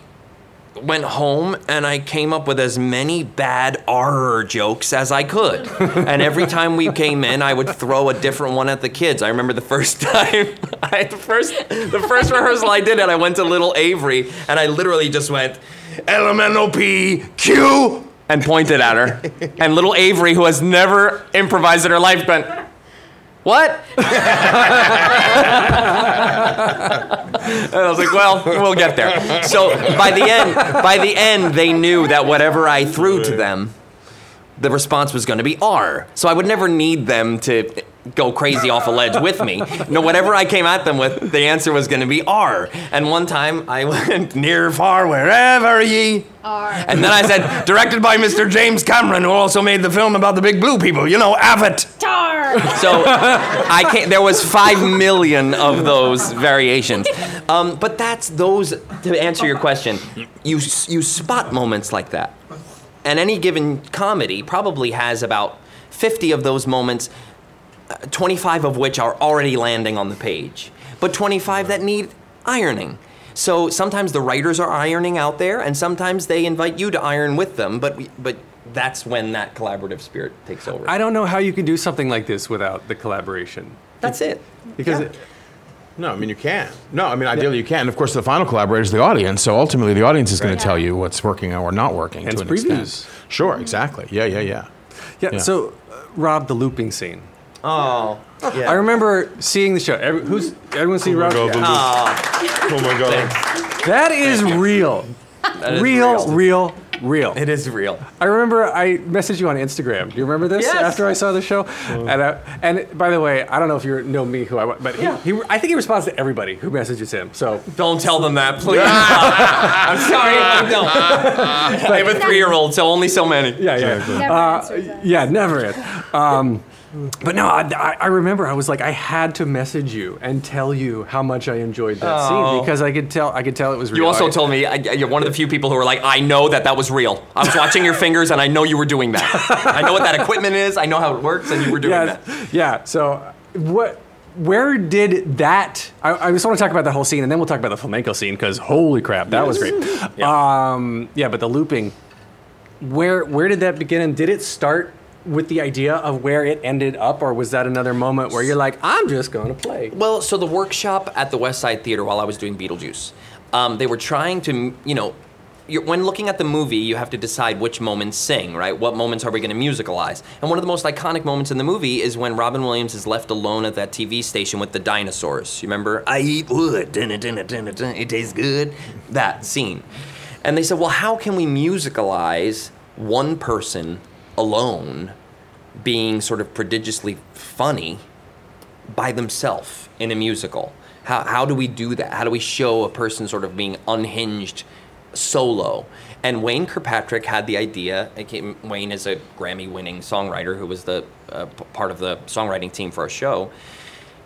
went home and I came up with as many bad R jokes as I could. and every time we came in, I would throw a different one at the kids. I remember the first time, I, the first, the first rehearsal I did it, I went to Little Avery and I literally just went, LMNOP Q, and pointed at her. And Little Avery, who has never improvised in her life, went, What? and I was like, well, we'll get there. So by the end, by the end, they knew that whatever I threw to them, the response was going to be R. So I would never need them to go crazy off a ledge with me. No, whatever I came at them with, the answer was going to be R. And one time I went near, far, wherever ye. R. And then I said, directed by Mr. James Cameron, who also made the film about the big blue people. You know, Avatar. So I can't. There was five million of those variations. Um, but that's those. To answer your question, you you spot moments like that, and any given comedy probably has about fifty of those moments. uh, Twenty-five of which are already landing on the page, but twenty-five that need ironing. So sometimes the writers are ironing out there, and sometimes they invite you to iron with them. But we, but that's when that collaborative spirit takes over. I don't know how you can do something like this without the collaboration. That's it. Because Yeah. it, No, I mean you can. No, I mean ideally you can. Of course, the final collaborator is the audience. So ultimately, the audience is going to tell you what's working or not working Hence to an extent. previews. Sure, exactly. Yeah, yeah, yeah. yeah, Yeah. So, uh, Rob, the looping scene. Oh, yeah. I remember seeing the show. Every, who's everyone seen Rob? God, Yeah. Oh my god. That is real. is real, real. real, real. It is real. I remember I messaged you on Instagram. Do you remember this? Yes. After I saw the show, and I, and by the way, I don't know if you know me who I wa- but he, he I think he responds to everybody who messages him. So Don't tell them that, please. I'm sorry, I don't. I have a three-year-old, so only so many. yeah, yeah, uh, yeah, never it. Um, but no, I, I remember I was like I had to message you and tell you how much I enjoyed that scene because I could tell I could tell it was real. You also I- told me I, you're one of the few people who are like, I know that that was real. I was watching your fingers, and I know you were doing that. I know what that equipment is. I know how it works, and you were doing yeah, that. yeah. So what? Where did that? I, I just want to talk about the whole scene, and then we'll talk about the flamenco scene because holy crap, that was great. Yeah. Um, yeah, but the looping. Where where did that begin, and did it start with the idea of where it ended up, or was that another moment where you're like, I'm just going to play? Well, so the workshop at the West Side Theater while I was doing Beetlejuice, um, they were trying to, you know, when looking at the movie, you have to decide which moments sing, right? What moments are we going to musicalize? And one of the most iconic moments in the movie is when Robin Williams is left alone at that TV station with the dinosaurs. You remember? I eat wood, dun, dun, dun, it tastes good. That scene. And they said, well, how can we musicalize one person alone being sort of prodigiously funny by themselves in a musical? How, how do we do that? How do we show a person sort of being unhinged solo? And Wayne Kirkpatrick had the idea. came- Wayne is a Grammy winning songwriter who was the uh, part of the songwriting team for our show.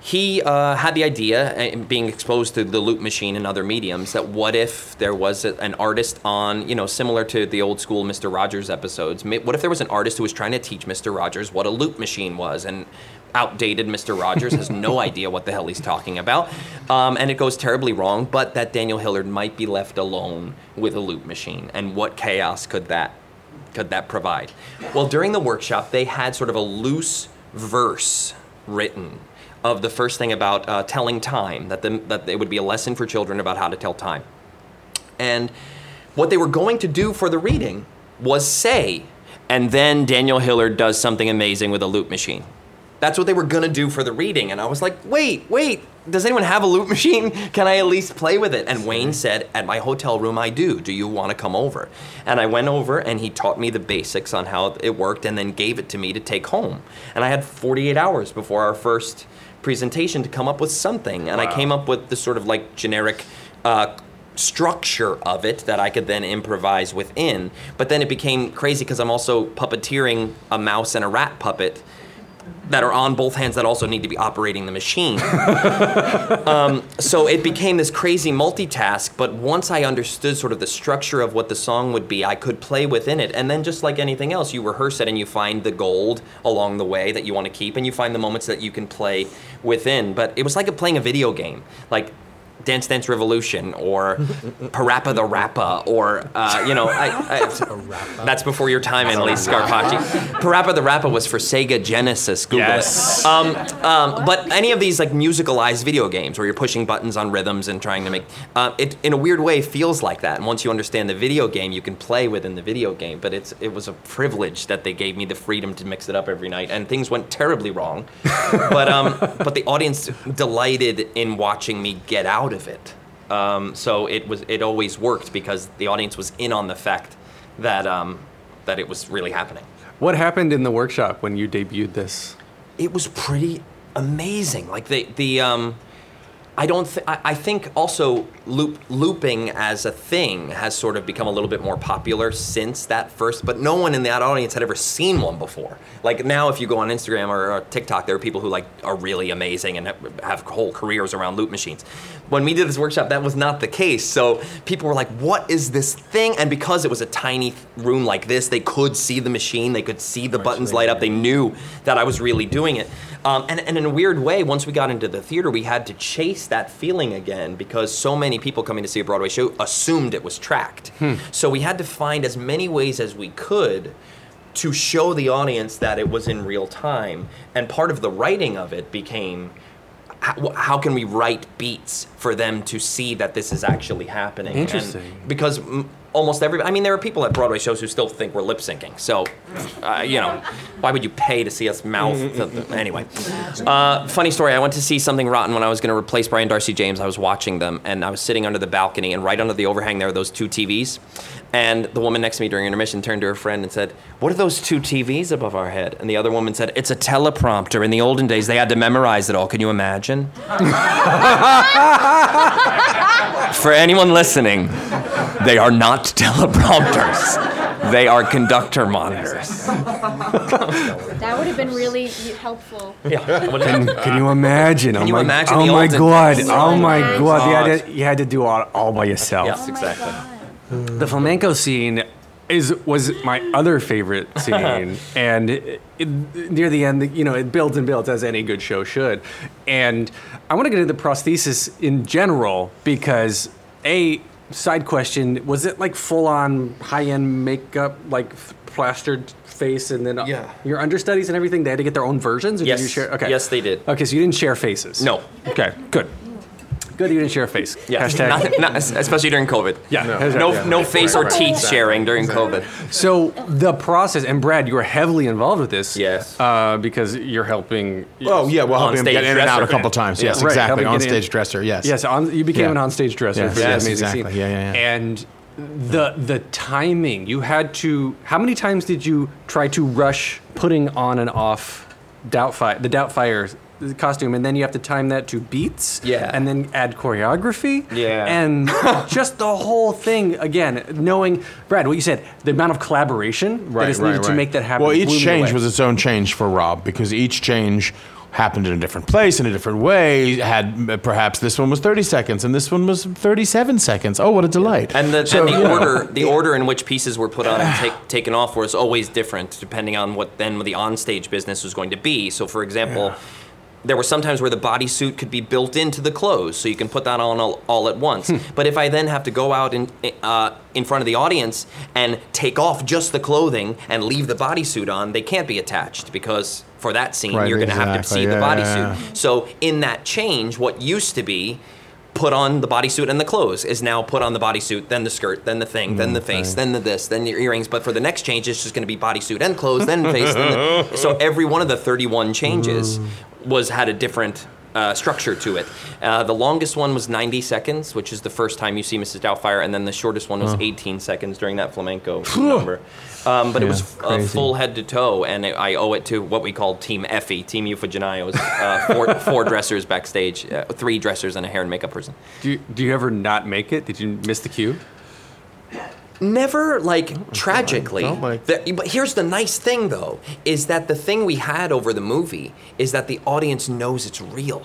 He uh, had the idea, uh, being exposed to the loop machine and other mediums, that what if there was a, an artist on, you know, similar to the old school Mr. Rogers episodes, what if there was an artist who was trying to teach Mr. Rogers what a loop machine was? And outdated Mr. Rogers has no idea what the hell he's talking about. Um, and it goes terribly wrong, but that Daniel Hillard might be left alone with a loop machine. And what chaos could that could that provide? Well, during the workshop, they had sort of a loose verse written of the first thing about uh, telling time, that, the, that it would be a lesson for children about how to tell time. And what they were going to do for the reading was say, and then Daniel Hillard does something amazing with a loop machine. That's what they were gonna do for the reading. And I was like, wait, wait, does anyone have a loop machine? Can I at least play with it? And Wayne said, at my hotel room, I do. Do you wanna come over? And I went over and he taught me the basics on how it worked and then gave it to me to take home. And I had 48 hours before our first presentation to come up with something. And I came up with the sort of like generic uh, structure of it that I could then improvise within. But then it became crazy because I'm also puppeteering a mouse and a rat puppet that are on both hands that also need to be operating the machine. um, so it became this crazy multitask. But once I understood sort of the structure of what the song would be, I could play within it. And then, just like anything else, you rehearse it and you find the gold along the way that you want to keep, and you find the moments that you can play within. But it was like playing a video game. Like Dance Dance Revolution or Parappa the Rappa or uh, you know I, I, that's before your time, Analise Scarpaci. Parappa the Rappa was for Sega Genesis. Google Yes. it. Um, um, but any of these like musicalized video games where you're pushing buttons on rhythms and trying to make uh, it in a weird way feels like that. And once you understand the video game, you can play within the video game. But it's it was a privilege that they gave me the freedom to mix it up every night, and things went terribly wrong. but um, but the audience delighted in watching me get out of it. Um, so it was it always worked because the audience was in on the fact that um, that it was really happening. What happened in the workshop when you debuted this? it was pretty amazing. Like the the um, I don't. Th- I, I think also loop looping as a thing has sort of become a little bit more popular since that first. But no one in that audience had ever seen one before. Like now, if you go on Instagram or, or TikTok, there are people who like are really amazing and have, have whole careers around loop machines. When we did this workshop, that was not the case. So people were like, "What is this thing?" And because it was a tiny room like this, they could see the machine. They could see the buttons light up. They knew that I was really doing it. Um, and, and in a weird way, once we got into the theater, we had to chase that feeling again because so many people coming to see a Broadway show assumed it was tracked. So we had to find as many ways as we could to show the audience that it was in real time. And part of the writing of it became how, how can we write beats for them to see that this is actually happening? And Interesting. because mm, almost every, I mean, there are people at Broadway shows who still think we're lip syncing. So, uh, you know, why would you pay to see us mouth? the- the- anyway, uh, funny story. I went to see something rotten when I was going to replace Brian d'Arcy James. I was watching them, and I was sitting under the balcony, and right under the overhang there are those two TVs. And the woman next to me during intermission turned to her friend and said, "What are those two TVs above our head?" And the other woman said, "It's a teleprompter. In the olden days, they had to memorize it all. Can you imagine?" For anyone listening, they are not teleprompters. They are conductor monitors. That would have been really helpful. Yeah. Can, can you imagine? Can oh you my, imagine Oh the my god! Oh my Oh god! You had to, you had to do all, all by yourself. yes, exactly. Oh the flamenco scene is was my other favorite scene, and it, it- near the end, you know, it builds and builds as any good show should. And I want to get into the prosthesis in general because a side question was it like full on high end makeup, like plastered face, and then uh, Yeah. your understudies and everything. They had to get their own versions. Or Yes. Did you share? Okay. Yes, they did. Okay, so you didn't share faces. No. Okay. Good. Good. You didn't share a face. Yeah. Hashtag. Not, not, especially during COVID. yeah. hashtag- No, yeah. no face or teeth sharing during COVID. So the process, and Brad, you were heavily involved with this. Yes. Uh, because you're helping. Oh yeah, we'll help him get in and out a dresser. couple times. Yes, Right, exactly. On stage dresser. Yes. Yes, on, you became Yeah. an stage dresser Yes, for that yes, amazing exactly. scene. Yeah, yeah, yeah. And the the timing, you had to. How many times did you try to rush putting on and off Doubtfire, the Doubtfire costume, and then you have to time that to beats. Yeah. And then add choreography. Yeah. And just the whole thing again, knowing Brad, what you said, the amount of collaboration that is needed to make that happen. Well, each change away. was its own change for Rob because each change happened in a different place in a different way. Had perhaps this one was 30 seconds and this one was 37 seconds. Oh, what a delight! And the, So, and the order, the order in which pieces were put on and take, taken off was always different depending on what then the onstage business was going to be. So, for example, there were some times where the bodysuit could be built into the clothes, so you can put that on all, all at once. Hmm. but if I then have to go out in, uh, in front of the audience and take off just the clothing and leave the bodysuit on, they can't be attached because for that scene Right, you're going to have to exactly. see the bodysuit. yeah, yeah. So in that change, what used to be put on the bodysuit and the clothes is now put on the bodysuit, then the skirt, then the thing, then the face, then the this, then your earrings. But for the next change, it's just going to be bodysuit and clothes, then face. then the, so every one of the 31 changes was had a different. Uh, structure to it. Uh, the longest one was 90 seconds, which is the first time you see Mrs. Doubtfire, and then the shortest one was 18 seconds during that flamenco number. Um, but it was uh, full head to toe, and it, I owe it to what we called Team Effie, Team Euphegenias, uh, four, four dressers backstage, uh, three dressers and a hair and makeup person. Do you, do you ever not make it? Did you miss the cue? Never like tragically. don't like- The- but here's the nice thing, though, is that the thing we had over the movie is that the audience knows it's real.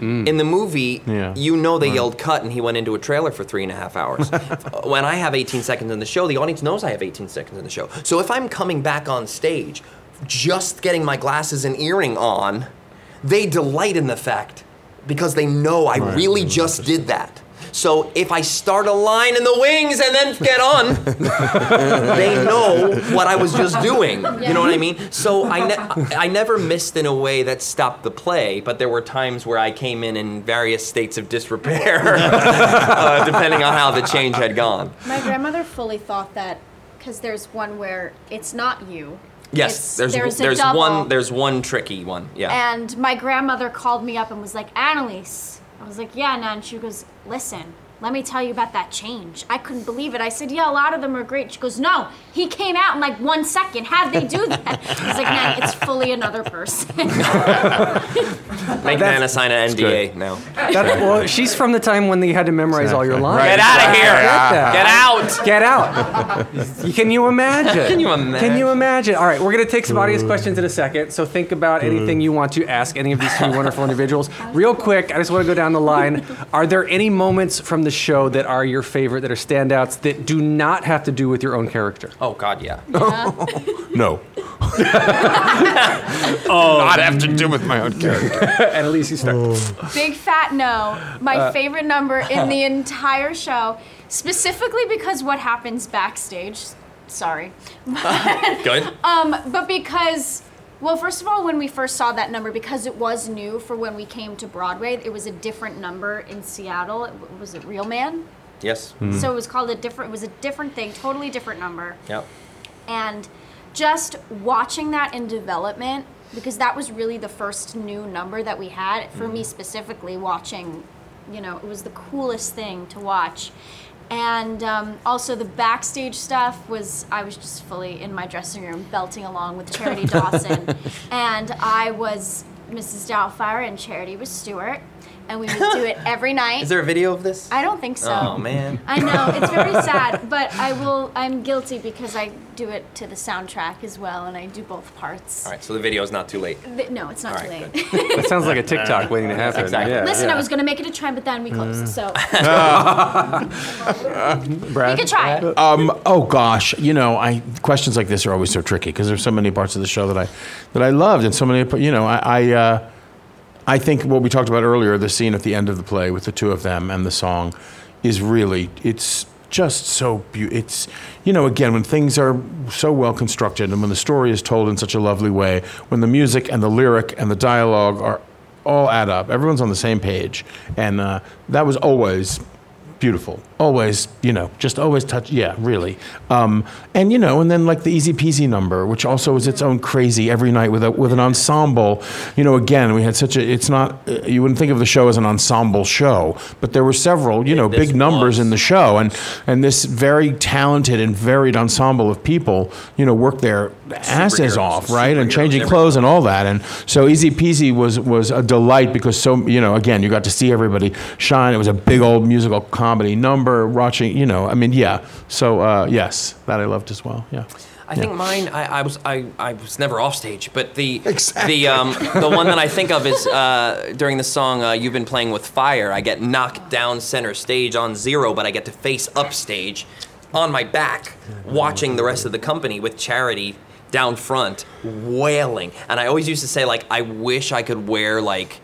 Mm. In the movie, Yeah. you know they yelled cut and he went into a trailer for three and a half hours. when I have 18 seconds in the show, the audience knows I have 18 seconds in the show. So if I'm coming back on stage, just getting my glasses and earring on, they delight in the fact because they know I really mm. just did that. So if I start a line in the wings and then get on, they know what I was just doing. You know what I mean? So I, ne- I never missed in a way that stopped the play, but there were times where I came in in various states of disrepair, uh, depending on how the change had gone. My grandmother fully thought that because there's one where it's not you. Yes, It's- there's there's there's one there's one tricky one. Yeah. And my grandmother called me up and was like, Analise. I was like, yeah, Nan. She goes, listen, let me tell you about that change. I couldn't believe it. I said, yeah, a lot of them are great. She goes, no, he came out in like one second. How'd they do that? I was like, Nan, it's fully another person. Make Nana sign an NDA now. That- well, she's from the time when they had to memorize all your lines. Get out of here! Get out! Get out! Can you imagine? Can you imagine? Can you imagine? All right, we're going to take some audience questions in a second. So think about anything you want to ask any of these three wonderful individuals. Real quick, I just want to go down the line. Are there any moments from the show that are your favorite, that are standouts, that do not have to do with your own character? Oh God, yeah. No. Not have to do with my own character. and at least you start. Big fat no. My Uh. favorite number in the entire show, specifically because what happens backstage. Sorry. Good. Um, but because, well, first of all, when we first saw that number, because it was new for when we came to Broadway, it was a different number in Seattle. It, was it Real Man? Yes. Mm-hmm. So it was called a different. It was a different thing, totally different number. Yep. And just watching that in development, because that was really the first new number that we had for me mm-hmm. specifically. Watching, you know, it was the coolest thing to watch. And um, also the backstage stuff was I was just fully in my dressing room belting along with Charity Dawson, and I was Mrs. Doubtfire and Charity was Stewart, and we would do it every night. Is there a video of this? I don't think so. Oh man. I know it's very sad, but I will. I'm guilty because I do it to the soundtrack as well, and I do both parts. All right, so the video is not too late. Th- No, it's not All too right, late. That sounds like a TikTok waiting to happen. Exactly. Yeah, Listen, yeah. I was gonna make it a trend, but then we closed. So Brad? you can try it. Um, oh gosh, you know, I questions like this are always so tricky because there's so many parts of the show that I that I loved, and so many. You know, I I, uh, I think what we talked about earlier, the scene at the end of the play with the two of them and the song, is really it's just so beautiful. It's you know, again, when things are so well constructed and when the story is told in such a lovely way, when the music and the lyric and the dialogue are all add up, everyone's on the same page, and uh, that was always beautiful. Always, you know, just always touch. Yeah, really. Um, and you know, and then like the Easy Peasy number, which also is its own crazy every night with a with an ensemble. You know, again, we had such a. It's not. uh, You wouldn't think of the show as an ensemble show, but there were several. You know, big numbers in the show, and and this very talented and varied ensemble of people. You know, worked their asses off, right, and changing clothes and all that. And so Easy Peasy was was a delight because so you know again you got to see everybody shine. It was a big old musical comedy number. Watching you know I mean yeah. So uh, yes, that I loved as well. Yeah. I think mine. I, I was I, I was never off stage, but the Exactly. the um, the one that I think of is uh, during the song uh, "You've Been Playing with Fire." I get knocked down center stage on zero, but I get to face up stage, on my back, watching the rest of the company with Charity down front, wailing. And I always used to say like, I wish I could wear like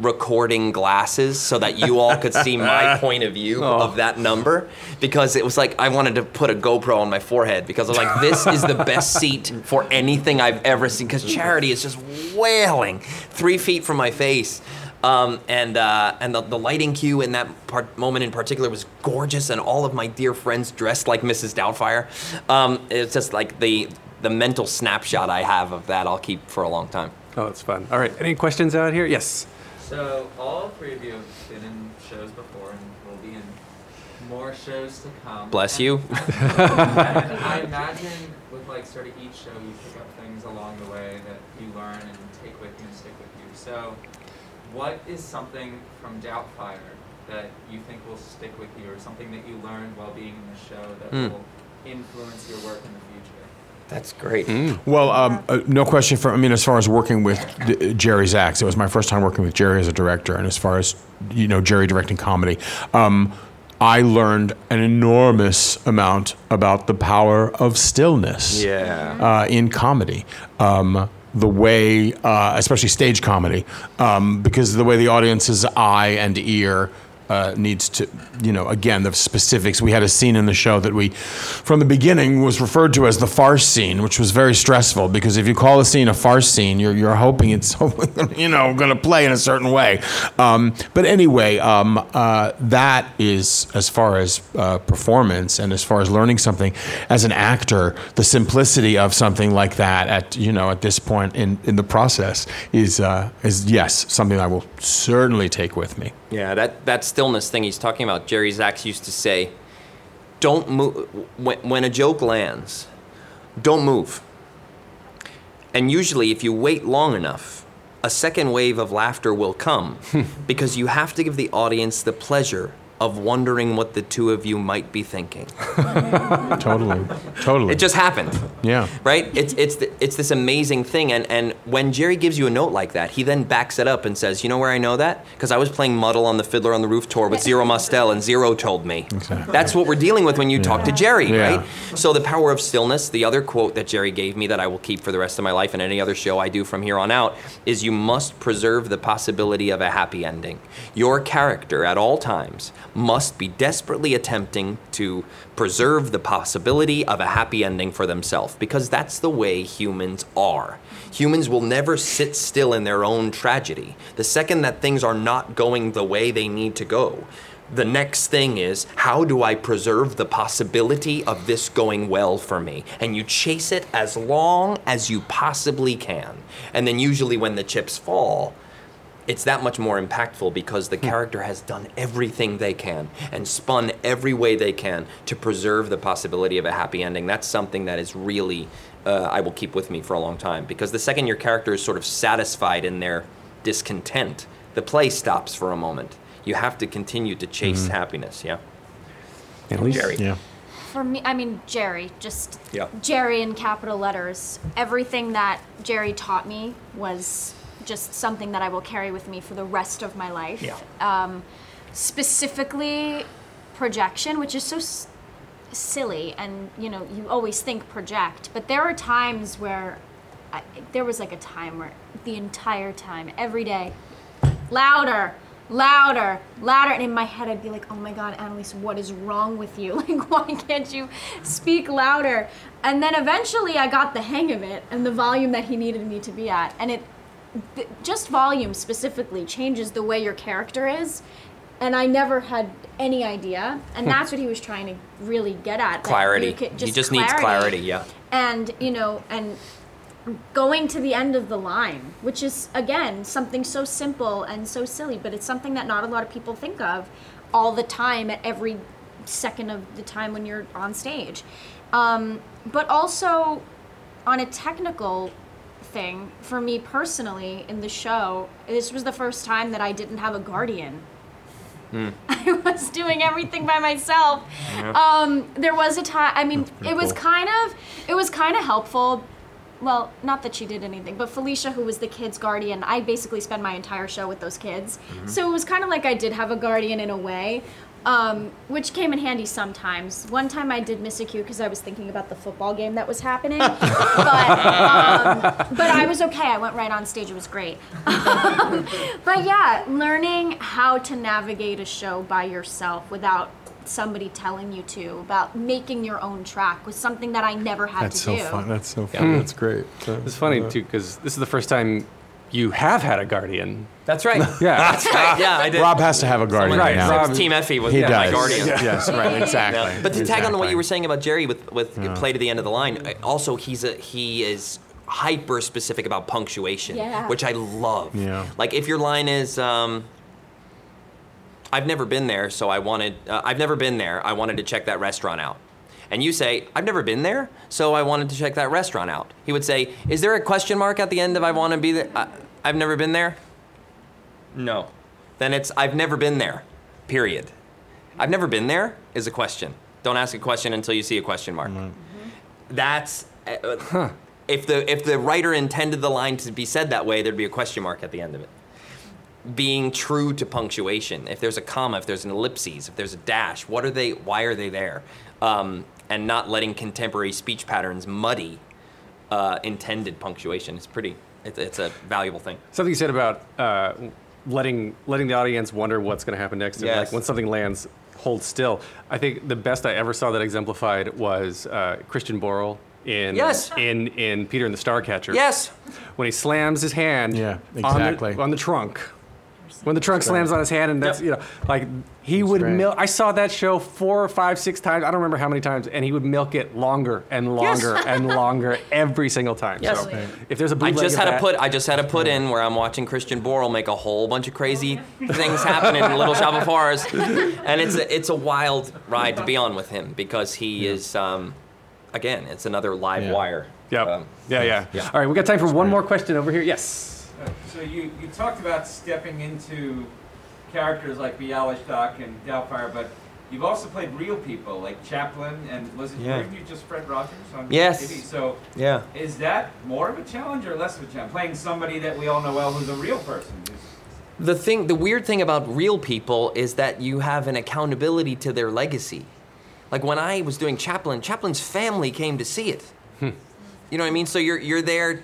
recording glasses so that you all could see my point of view of that number because it was like I wanted to put a GoPro on my forehead because I was like this is the best seat for anything I've ever seen because Charity is just wailing three feet from my face um, and uh, and the, the lighting cue in that part, moment in particular was gorgeous and all of my dear friends dressed like Mrs. Doubtfire um, it's just like the the mental snapshot I have of that I'll keep for a long time Oh, that's fun. All right, any questions out here? Yes. So all three of you have been in shows before and will be in more shows to come. bless And- you and I imagine with like sort of each show you pick up things along the way that you learn and take with you and stick with you. So what is something from Doubtfire that you think will stick with you or something that you learned while being in the show that Hmm. will influence your work in the future? That's great Well, um, uh, no question. For I mean, as far as working with uh, Jerry Zaks, it was my first time working with Jerry as a director, and as far as you know, Jerry directing comedy, um, I learned an enormous amount about the power of stillness. Yeah. Uh, in comedy. Um, the way, uh, especially stage comedy, um, because the way the audience's eye and ear uh, needs to, you know, again, the specifics. We had a scene in the show that we, from the beginning, was referred to as the farce scene, which was very stressful because if you call a scene a farce scene, you're, you're hoping it's, you know, going to play in a certain way. Um, but anyway, um, uh, that is, as far as uh, performance and as far as learning something, as an actor, the simplicity of something like that at, you know, at this point in, in the process is, uh, is, yes, something I will certainly take with me. Yeah, that, that stillness thing he's talking about, Jerry Zaks used to say, don't move. When, when a joke lands, don't move. And usually, if you wait long enough, a second wave of laughter will come because you have to give the audience the pleasure of wondering what the two of you might be thinking. totally, totally. It just happened. Yeah. Right? It's it's the, it's this amazing thing, and and when Jerry gives you a note like that, he then backs it up and says, "You know where I know that? Because I was playing Motel on the Fiddler on the Roof tour with Zero Mostel, and Zero told me." Exactly. That's what we're dealing with when you talk to Jerry, Yeah. right? So the power of stillness. The other quote that Jerry gave me that I will keep for the rest of my life and any other show I do from here on out is, "You must preserve the possibility of a happy ending. Your character at all times must be desperately attempting to preserve the possibility of a happy ending for themselves because that's the way humans are. Humans will never sit still in their own tragedy. The second that things are not going the way they need to go, the next thing is how do I preserve the possibility of this going well for me? And you chase it as long as you possibly can. And then usually when the chips fall, it's that much more impactful because the character has done everything they can and spun every way they can to preserve the possibility of a happy ending. That's something that is really, uh, I will keep with me for a long time because the second your character is sort of satisfied in their discontent, the play stops for a moment. You have to continue to chase Mhm. happiness, yeah? At least, Jerry. Yeah. For me, I mean, Jerry, just Yeah. Jerry in capital letters. Everything that Jerry taught me was just something that I will carry with me for the rest of my life. Yeah. Um, specifically, projection, which is so s- silly, and you know, you always think project, but there are times where I, there was like a time where the entire time, every day, louder, louder, louder. And in my head, I'd be like, oh my God, Analise, what is wrong with you? Like, why can't you speak louder? And then eventually I got the hang of it and the volume that he needed me to be at. And it, just volume specifically changes the way your character is. And I never had any idea. And that's what he was trying to really get at. Clarity. could- he just needs clarity, yeah. and you know and going to the end of the line which is again something so simple and so silly but it's something that not a lot of people think of all the time at every second of the time when you're on stage um, but also on a technical thing for me personally in the show this was the first time that i didn't have a guardian I was doing everything by myself. Yeah. Um, there was a time. I mean, it was cool. kind of, it was kind of helpful. Well, not that she did anything, but Felicia, who was the kids' guardian, I basically spent my entire show with those kids. Mhm. So it was kind of like I did have a guardian in a way, um, which came in handy sometimes. One time I did miss a cue because I was thinking about the football game that was happening, but um, but I was okay. I went right on stage. It was great. Um, but yeah, learning how to navigate a show by yourself without somebody telling you to, about making your own track was something that I never had That's to so do. fun. That's so Yeah. fun. That's great. It's funny too because this is the first time you have had a guardian. That's right. Yeah, That's right. Yeah, I did. Rob has to have a guardian Right, now. Rob- Team Effie was He my does. guardian. Yes, right, exactly. Yeah. But to tag on to what you were saying about Jerry with with Yeah. play to the end of the line, also he's a he is hyper specific about punctuation, Yeah. which I love. Yeah. Like if your line is. Um, I've never been there, so I wanted. Uh, I've never been there. I wanted to check that restaurant out. And you say, I've never been there, so I wanted to check that restaurant out. He would say, Is there a question mark at the end of I want to be there? I, I've never been there? No. Then it's I've never been there, period. I've never been there is a question. Don't ask a question until you see a question mark. That's. Uh, uh, If the if the writer intended the line to be said that way, there'd be a question mark at the end of it being true to punctuation. If there's a comma, if there's an ellipses, if there's a dash, what are they? Why are they there? Um, and not letting contemporary speech patterns muddy uh, intended punctuation. It's pretty. It's, it's a valuable thing. Something you said about uh, letting letting the audience wonder what's going to happen next. and, Yes. Like when something lands, hold still. I think the best I ever saw that exemplified was uh, Christian Borle in Yes. in in Peter and the Starcatcher. Yes. When he slams his hand. Yeah, on the- exactly. On the, trunk. When the trunk slams on his hand, and that's Yep. you know, like he would great. milk. I saw that show four or five, six times. I don't remember how many times, and he would milk it longer and longer and longer every single time. Yes. So if there's a I bootleg just of had to that- put I just had to put in where I'm watching Christian Borle make a whole bunch of crazy things happen in Little Shop of Horrors, and it's a, it's a wild ride to be on with him because he is um, again it's another live Yeah. wire. Yep. Um, yeah, yeah, yeah. All right, we got time for one more question over here. Yes. So you, you talked about stepping into characters like Bialystok and Doubtfire, but you've also played real people like Chaplin and was it Yeah. weren't you just Fred Rogers on Yes. TV? So Yeah. is that more of a challenge or less of a challenge? Playing somebody that we all know well who's a real person. The thing, the weird thing about real people is that you have an accountability to their legacy. Like when I was doing Chaplin, Chaplin's family came to see it. Hmm. You know what I mean? So you're you're there.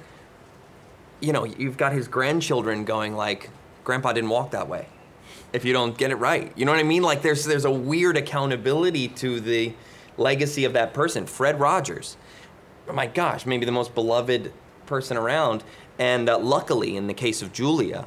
You know, you've got his grandchildren going like, "Grandpa didn't walk that way." If you don't get it right, you know what I mean? Like there's there's a weird accountability to the legacy of that person. Fred Rogers, oh my gosh, maybe the most beloved person around. And uh, luckily, in the case of Julia,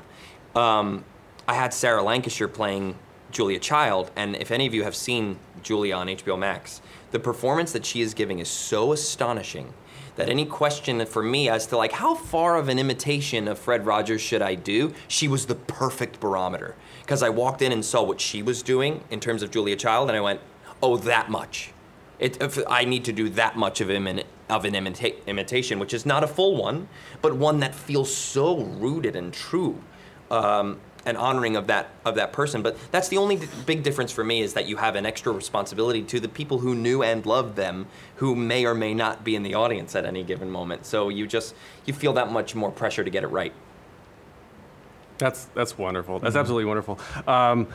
um, I had Sarah Lancashire playing Julia Child, and if any of you have seen Julia on HBO Max, the performance that she is giving is so astonishing that any question for me as to like how far of an imitation of Fred Rogers should I do, she was the perfect barometer because I walked in and saw what she was doing in terms of Julia Child, and I went, oh, that much. It, I need to do that much of, imin- of an imita- imitation, which is not a full one, but one that feels so rooted and true, um, and honoring of that of that person. But that's the only big difference for me is that you have an extra responsibility to the people who knew and loved them, who may or may not be in the audience at any given moment. So you just you feel that much more pressure to get it right. That's that's wonderful. That's absolutely wonderful. Um,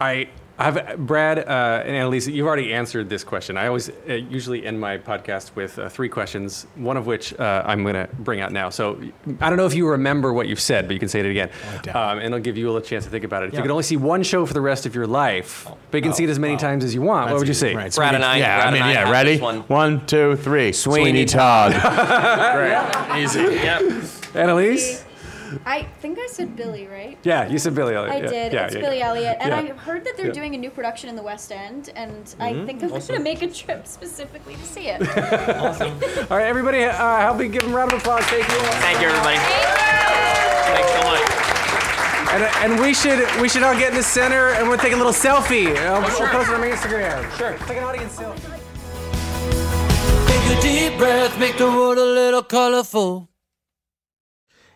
I have Brad uh, and Analise. You've already answered this question. I always uh, usually end my podcast with uh, three questions. One of which uh, I'm going to bring out now. So I don't know if you remember what you've said, but you can say it again, um, and it'll give you a little chance to think about it. If you could only see one show for the rest of your life, but you can see it as many times as you want, what would you say? Right, Brad and I- Yeah, Brad I mean, and I yeah. Ready? one. One, two, three. Sweeney, Sweeney Todd. Right. Easy. Yep. Analise. I think I said Billy, right? Yeah, you said Billy Elliot. I yeah. did. Yeah, it's yeah, Billy yeah. Elliot, and Yeah. I heard that they're Yeah. doing a new production in the West End, and I Mm-hmm. think I'm going to make a trip specifically to see it. awesome. All right, everybody, uh, help me give them a round of applause. Thank you. Thank you, everybody. Thanks so much. And, and we should we should all get in the center and we'll take a little selfie. Uh, we'll post it on my Instagram. Sure. Take an audience selfie. Take a deep breath, make the world a little colorful.